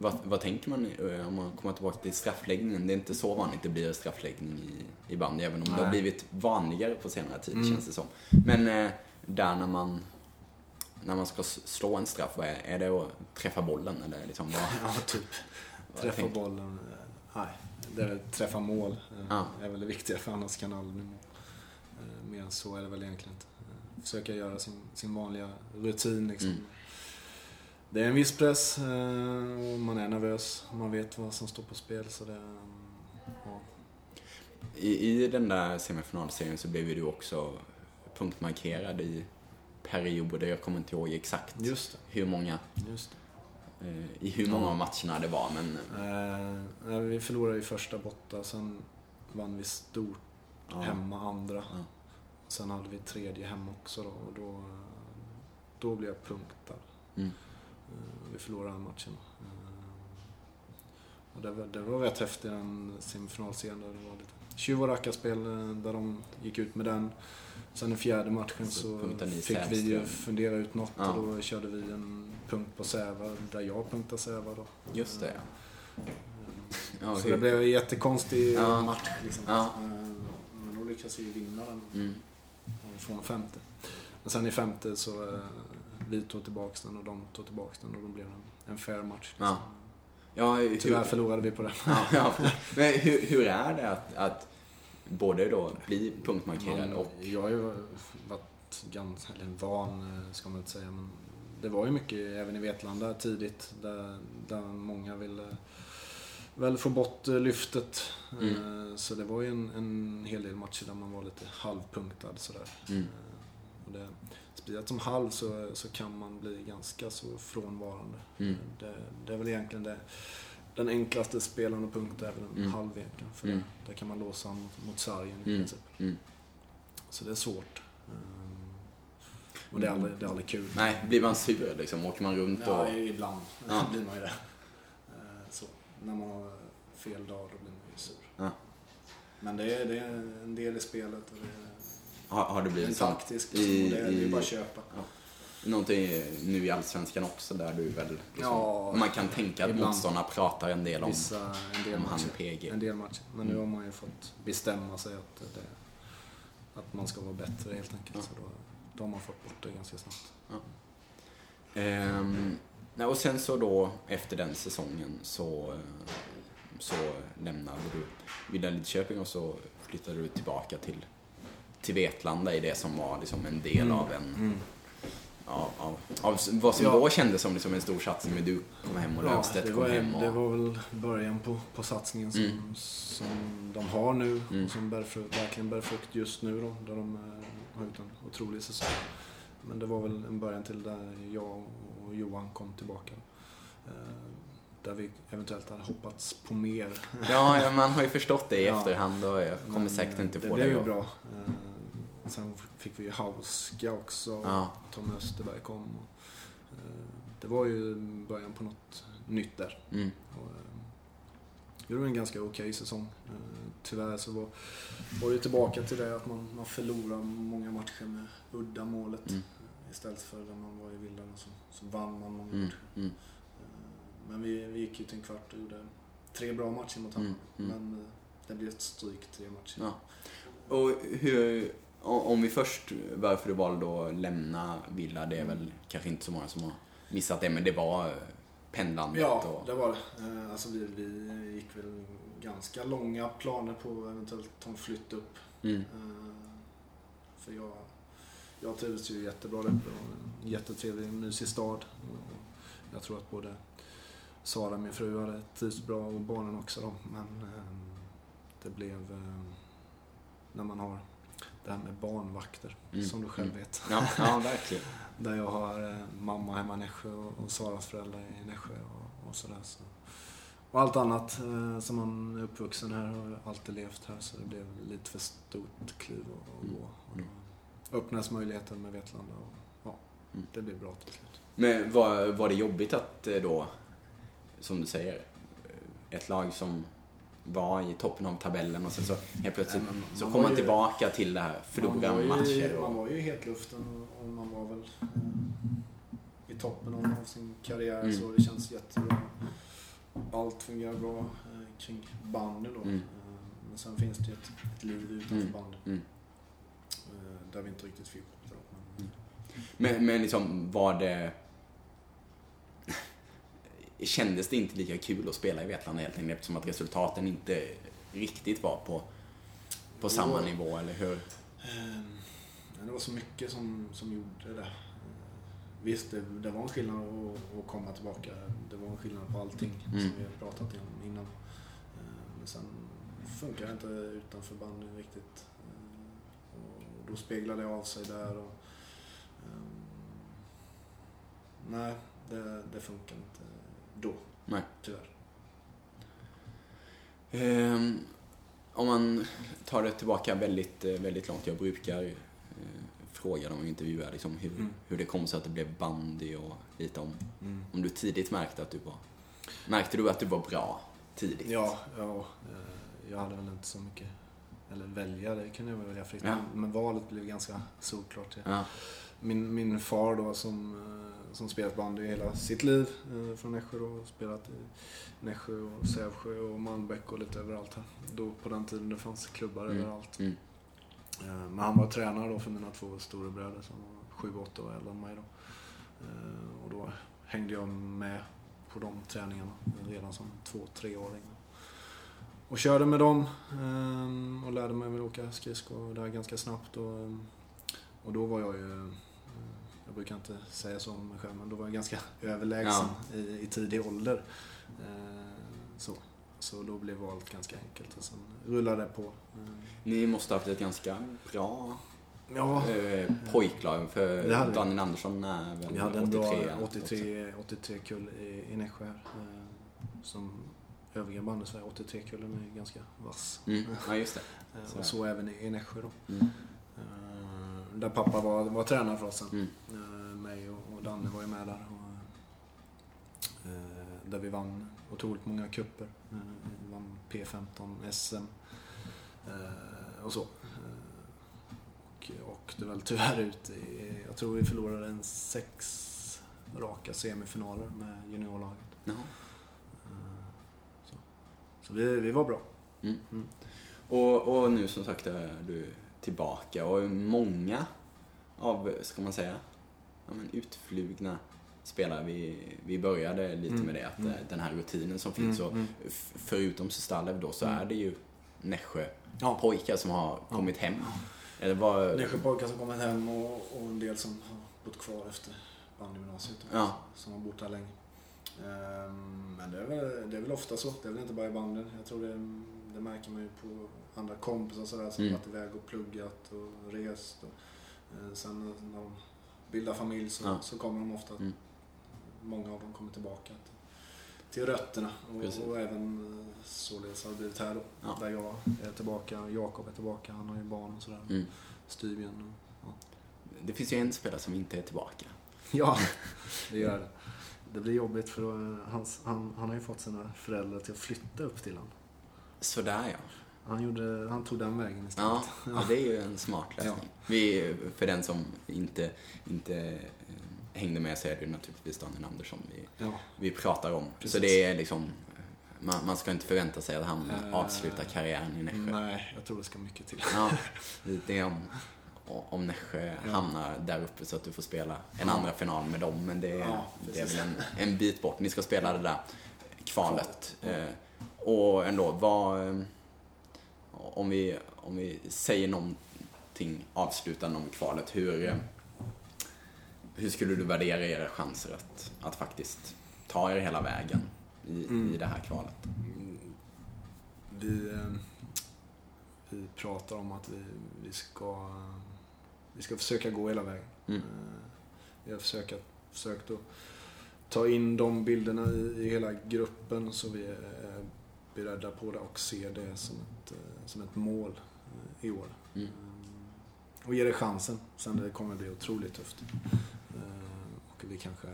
vad, vad tänker man eh, om man kommer tillbaka till straffläggningen? Det är inte så vanligt det blir straffläggning i, i bandy, även om det har
Nej.
blivit vanligare på senare tid,
Mm.
känns det som. Men eh, där när man, när man ska slå en straff, vad är, är det att träffa bollen eller liksom vad,
Ja, typ. Träffa bollen. eh, Nej, det är träffa mål.
Ja.
är väl det viktiga för annars kan det aldrig mål. Mer än så är det väl egentligen inte. Försöka göra sin, sin vanliga rutin liksom.
Mm.
Det är en viss press eh, och man är nervös. Man vet vad som står på spel så det... Ja.
I, I den där semifinalserien så blev ju du också punktmarkerad i perioder, jag kommer inte ihåg exakt hur många, eh, i hur många av matcherna det var, men
Eh, nej, vi förlorade i första borta, sen vann vi stort
ja.
hemma andra.
Ja.
Sen hade vi tredje hemma också då och då, eh, då blev jag punktad.
Mm.
Vi förlorade den matchen. Eh, Och det, var, det var rätt häftigt den semifinalserien där det var lite tjuv och rackarspel eh, där de gick ut med den. Sen i fjärde matchen
Så
så, fick vi ju fundera ut något
Ja.
och då körde vi en punkt på Säva där jag punktade Säva då.
Just det, ja.
Eh,
ja
så
hur-
det blev en jättekonstig
Ja.
match. Liksom. Men då lyckades vi vinna den
Mm.
från femte. Men sen i femte så vi tog tillbaks den och de tog tillbaks den och då blev det en, en fair match. Liksom.
Ja. Ja, hur,
Tyvärr förlorade vi på det.
ja, ja. Men hur, hur är det att, att både då bli punktmarkerad och...
Jag har ju varit ganska, eller van eh, ska man inte säga, men det var ju mycket även i Vetlanda tidigt där, där många ville väl få bort eh, lyftet.
Mm.
Eh, Så det var ju en, en hel del matcher där man var lite halvpunktad sådär.
Mm.
Och det, speciellt som halv så, så kan man bli ganska så frånvarande.
Mm.
Det, det är väl egentligen det, den enklaste spelaren att punkta är väl en
Mm.
halv egentligen. För
Mm.
där kan man låsa mot, mot sargen i
Mm.
princip.
Mm.
Så det är svårt. Ehm, Och det är aldrig, det är aldrig kul.
Nej, blir man sur liksom? Åker man runt och...
Ja, ibland
Ja.
blir man ju det. Eh, Så, när man har fel dag då blir man ju sur.
Ja.
Men det är, det är en del i spelet och det
Har, har det blivit
en taktisk.
i-
och det, är- det är
i-
bara att köpa.
Någonting nu i Allsvenskan också där du väl... Liksom,
Ja,
man kan tänka att
ibland.
motståndarna pratar en del om,
Vissa, en del
om han
matcher.
PG.
En del matcher. Men nu
Mm.
har man ju fått bestämma sig att, det, att man ska vara bättre helt enkelt.
Ja.
Så då, då har man fått bort det ganska snabbt.
Ehm, nej, och sen så då efter den säsongen så, så lämnade du Villa Lidköping och så flyttade du tillbaka till, till Vetlanda i det som var liksom en del
Mm.
av en
Mm.
av, av, av vad som
Ja.
då kändes som liksom en stor satsning. Men du kom hem och
Ja, det
kom
var,
hem. Och,
det var väl början på, på satsningen som,
Mm.
som de har nu
Mm.
och som bär frukt, verkligen bär frukt just nu då, där de eh, har gjort en otrolig säsong. Men det var väl en början till där jag och Johan kom tillbaka. Eh, Där vi eventuellt hade hoppats på mer.
ja, man har ju förstått det i
Ja.
efterhand och jag kommer
Men,
säkert
eh,
inte
det
få
blev
det.
ju
att-
bra. Eh, Sen fick vi ju Hauska också.
Ja.
Tom Österberg kom. Och, eh, det var ju början på något nytt där.
Mm.
Och, eh, gjorde en ganska okej säsong. Eh, tyvärr så var, var det tillbaka till det att man, man förlorar många matcher med udda målet.
Mm.
Istället för när man var i Vildarna så, så vann man många
Mm.
matcher.
Mm.
Eh, Men vi, vi gick ju till en kvart och gjorde tre bra matcher mot
Mm.
Hammarby.
Mm.
Men det blev ett stryk tre matcher.
Ja. Och hur, om vi först, varför du valde att lämna Villa, det är
Mm.
väl kanske inte så många som har missat det, men det var eh, pendlandet
Ja,
och...
det var det. Eh, Alltså vi, vi gick väl ganska långa planer på eventuellt ta en flytt upp.
Mm.
Eh, För jag, jag trivdes ju jättebra där uppe. och en Jättetrevlig, mysig stad. Jag tror att både Sara, min fru, hade trivts bra och barnen också då. Men det blev när man har det här med barnvakter,
Mm,
som du själv
mm.
vet.
Ja, ja, verkligen.
Där jag har eh, mamma hemma i Nässjö och, och Saras föräldrar i Nässjö och, och sådär. Så. Och allt annat eh, som man är uppvuxen här och har alltid levt här så det blev lite för stort kliv att, att
Mm.
gå. Och då öppnas möjligheten med Vetlanda och ja,
Mm.
det blev bra till slut.
Men var, var det jobbigt att eh, då, som du säger, ett lag som var i toppen av tabellen och sen så helt plötsligt
Nej, men
så
man
kom man
ju-
tillbaka till det här,
Man
förlora
ju-
matcher
Man
och...
var ju i hetluften och, och man var väl eh, i toppen av, av sin karriär
Mm.
så det känns jättebra. Allt fungerar bra eh, kring bandet då.
Mm.
Eh, men sen finns det ju ett, ett liv utanför
Mm.
bandet.
Mm.
Eh, där vi inte riktigt fick upp det
Mm. Men, men liksom, var det... Kändes det inte lika kul att spela i Vetlanda helt enkelt eftersom att resultaten inte riktigt var på, på samma nivå, eller hur?
eh, det var så mycket som, som gjorde det. Visst, det, det var en skillnad att, att komma tillbaka. Det var en skillnad på allting
Mm.
som vi har pratat om innan. Eh, Men sen funkar det inte utanför bandet riktigt. Eh, Och då speglar det av sig där. Och, ehm, nej, det, det funkar inte då.
Nej.
Tyvärr.
Ehm, om man tar det tillbaka väldigt, eh, väldigt långt. Jag brukar eh, fråga dem och intervjua liksom hur,
Mm.
hur det kom sig att det blev bandy och lite om,
Mm.
om du tidigt märkte att du var... Märkte du att du var bra tidigt?
Ja, ja eh, jag hade väl inte så mycket, eller välja, det kunde jag väl välja fritt.
Ja.
Men, valet blev ganska solklart.
Ja.
Min, min far då som, som spelat bandy hela sitt liv eh, från Nässjö då, spelat i Nässjö och Sävsjö och Malmbäck och lite överallt här. Då på den tiden det fanns klubbar
Mm.
överallt.
Mm.
Eh, Men han var tränare då för mina två storebröder som var 7, 8 och 11 än mig då. Eh, Och då hängde jag med på de träningarna redan som två, treåring. Och körde med dem eh, och lärde mig att åka skridskor där ganska snabbt. Och, eh, och då var jag ju, eh, jag brukar inte säga så om mig själv, men då var jag ganska överlägsen i, i tidig ålder. Eh, Så. så då blev valet ganska enkelt och sen rullade det på. Eh,
Ni måste ha haft ett ganska bra
Ja,
eh, pojklag, för. Daniel Andersson är väl
Vi hade en bra
83
83, 83 kull i, i Nässjö här. Som övriga bandet i Sverige. 83-kullen är ganska vass.
Mm. Ja, just det. Så.
Och så även i, i Nässjö då.
Mm.
Eh, Där pappa var, var tränare för oss sen.
Mm.
Eh, Mig och, och Danne var ju med där. Och, eh, där vi vann otroligt många kupper. Eh, Vi vann P15, SM eh, och så. Eh, Och åkte väl tyvärr ut i, jag tror vi förlorade en sex raka semifinaler med juniorlaget. Eh, Så, så vi, vi var bra.
Och, och nu som sagt är du tillbaka och många av, ska man säga, ja, men utflugna spelare. Vi, vi började lite
Mm,
med det, att
mm.
eh, den här rutinen som finns.
Mm,
och
mm.
förutom Sestalev då så
Mm.
är det ju Nässjö-pojkar som har kommit hem? Eller vad...
Nässjöpojkar som kommit hem och, och en del som har bott kvar efter bandygymnasiet.
Ja.
Som har bott här länge. Ehm, Men det är, väl, det är väl ofta så. Det är väl inte bara i banden. Jag tror det, det märker man ju på andra kompisar och sådär som
Mm.
varit iväg och pluggat och rest. Och, eh, sen när de bildar familj så,
Ja.
så kommer de ofta,
Mm.
många av dem kommer tillbaka till, till rötterna. Och, och även eh, således har det blivit här då.
Ja.
Där jag är tillbaka. Jakob är tillbaka. Han har ju barn och sådär.
Mm.
Styvjen. och-
Det finns ju en spelare som inte är tillbaka.
Ja, det gör det. Det blir jobbigt för då, eh, hans, han, han har ju fått sina föräldrar till att flytta upp till honom.
Sådär ja.
Han, gjorde, han tog den vägen istället.
Ja, ja, det är ju en smart lösning. Vi, för den som inte, inte eh, hängde med så är det ju naturligtvis Daniel Andersson vi,
Ja.
vi pratar om. Så
Precis.
det är liksom, man, man ska inte förvänta sig att han
Eh,
avslutar karriären i Nässjö.
Nej, jag tror det ska mycket till.
Ja, det är om, om Nässjö
Ja.
hamnar där uppe så att du får spela en
Ja.
andra final med dem. Men det, är-
Ja,
det är väl en, en bit bort. Ni ska spela det där kvalet. Eh, och ändå, vad... eh, Om vi, om vi säger någonting avslutande om kvalet. Hur, eh, hur skulle du värdera era chanser att, att faktiskt ta er hela vägen i,
Mm.
i det här kvalet?
Mm, Vi, eh, vi pratar om att vi, vi, ska, vi ska försöka gå hela vägen.
Mm.
Vi har försökt, försökt att ta in de bilderna i, i hela gruppen så vi är beredda på det och ser det som ett, eh, som ett mål eh, i år.
Mm.
Eh, Och ge det chansen. Sen det kommer bli otroligt tufft. Och vi kanske...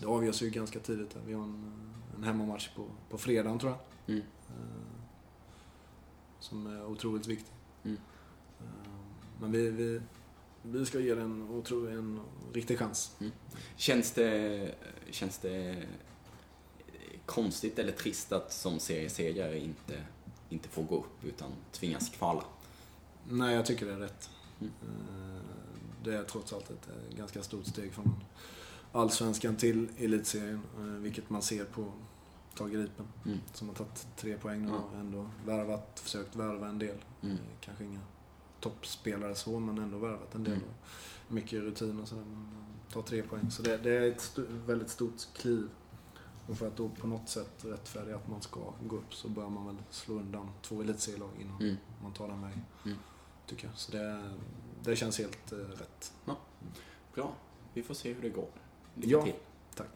Det avgörs ju ganska tidigt. Vi har en, en hemmamatch på, på fredagen tror jag.
Mm.
Som är otroligt viktig.
Mm.
Men vi, vi, vi ska ge den otro, en riktig chans.
Känns det, känns det konstigt eller trist att som seriesegrare inte, inte få gå upp utan tvingas kvala?
Nej, jag tycker det är rätt.
Mm.
Eh, Det är trots allt ett eh, ganska stort steg från Allsvenskan till Elitserien. eh, Vilket man ser på Tage Gripen.
Mm.
Som har tagit tre poäng nu och ändå värvat, försökt värva en del.
Mm.
Kanske inga toppspelare så, men ändå värvat en del.
Mm.
Mycket rutin och sådär. Men eh, ta tre poäng. Så det, det är ett st- väldigt stort kliv. Och för att då på något sätt rättfärdiga att man ska gå upp så bör man väl slå undan två elitserielag innan
Mm.
man tar den vägen.
Mm.
Tycker jag. Så det, det känns helt eh, rätt.
Bra, vi får se hur det går. Lycka
Ja.
till.
Tack.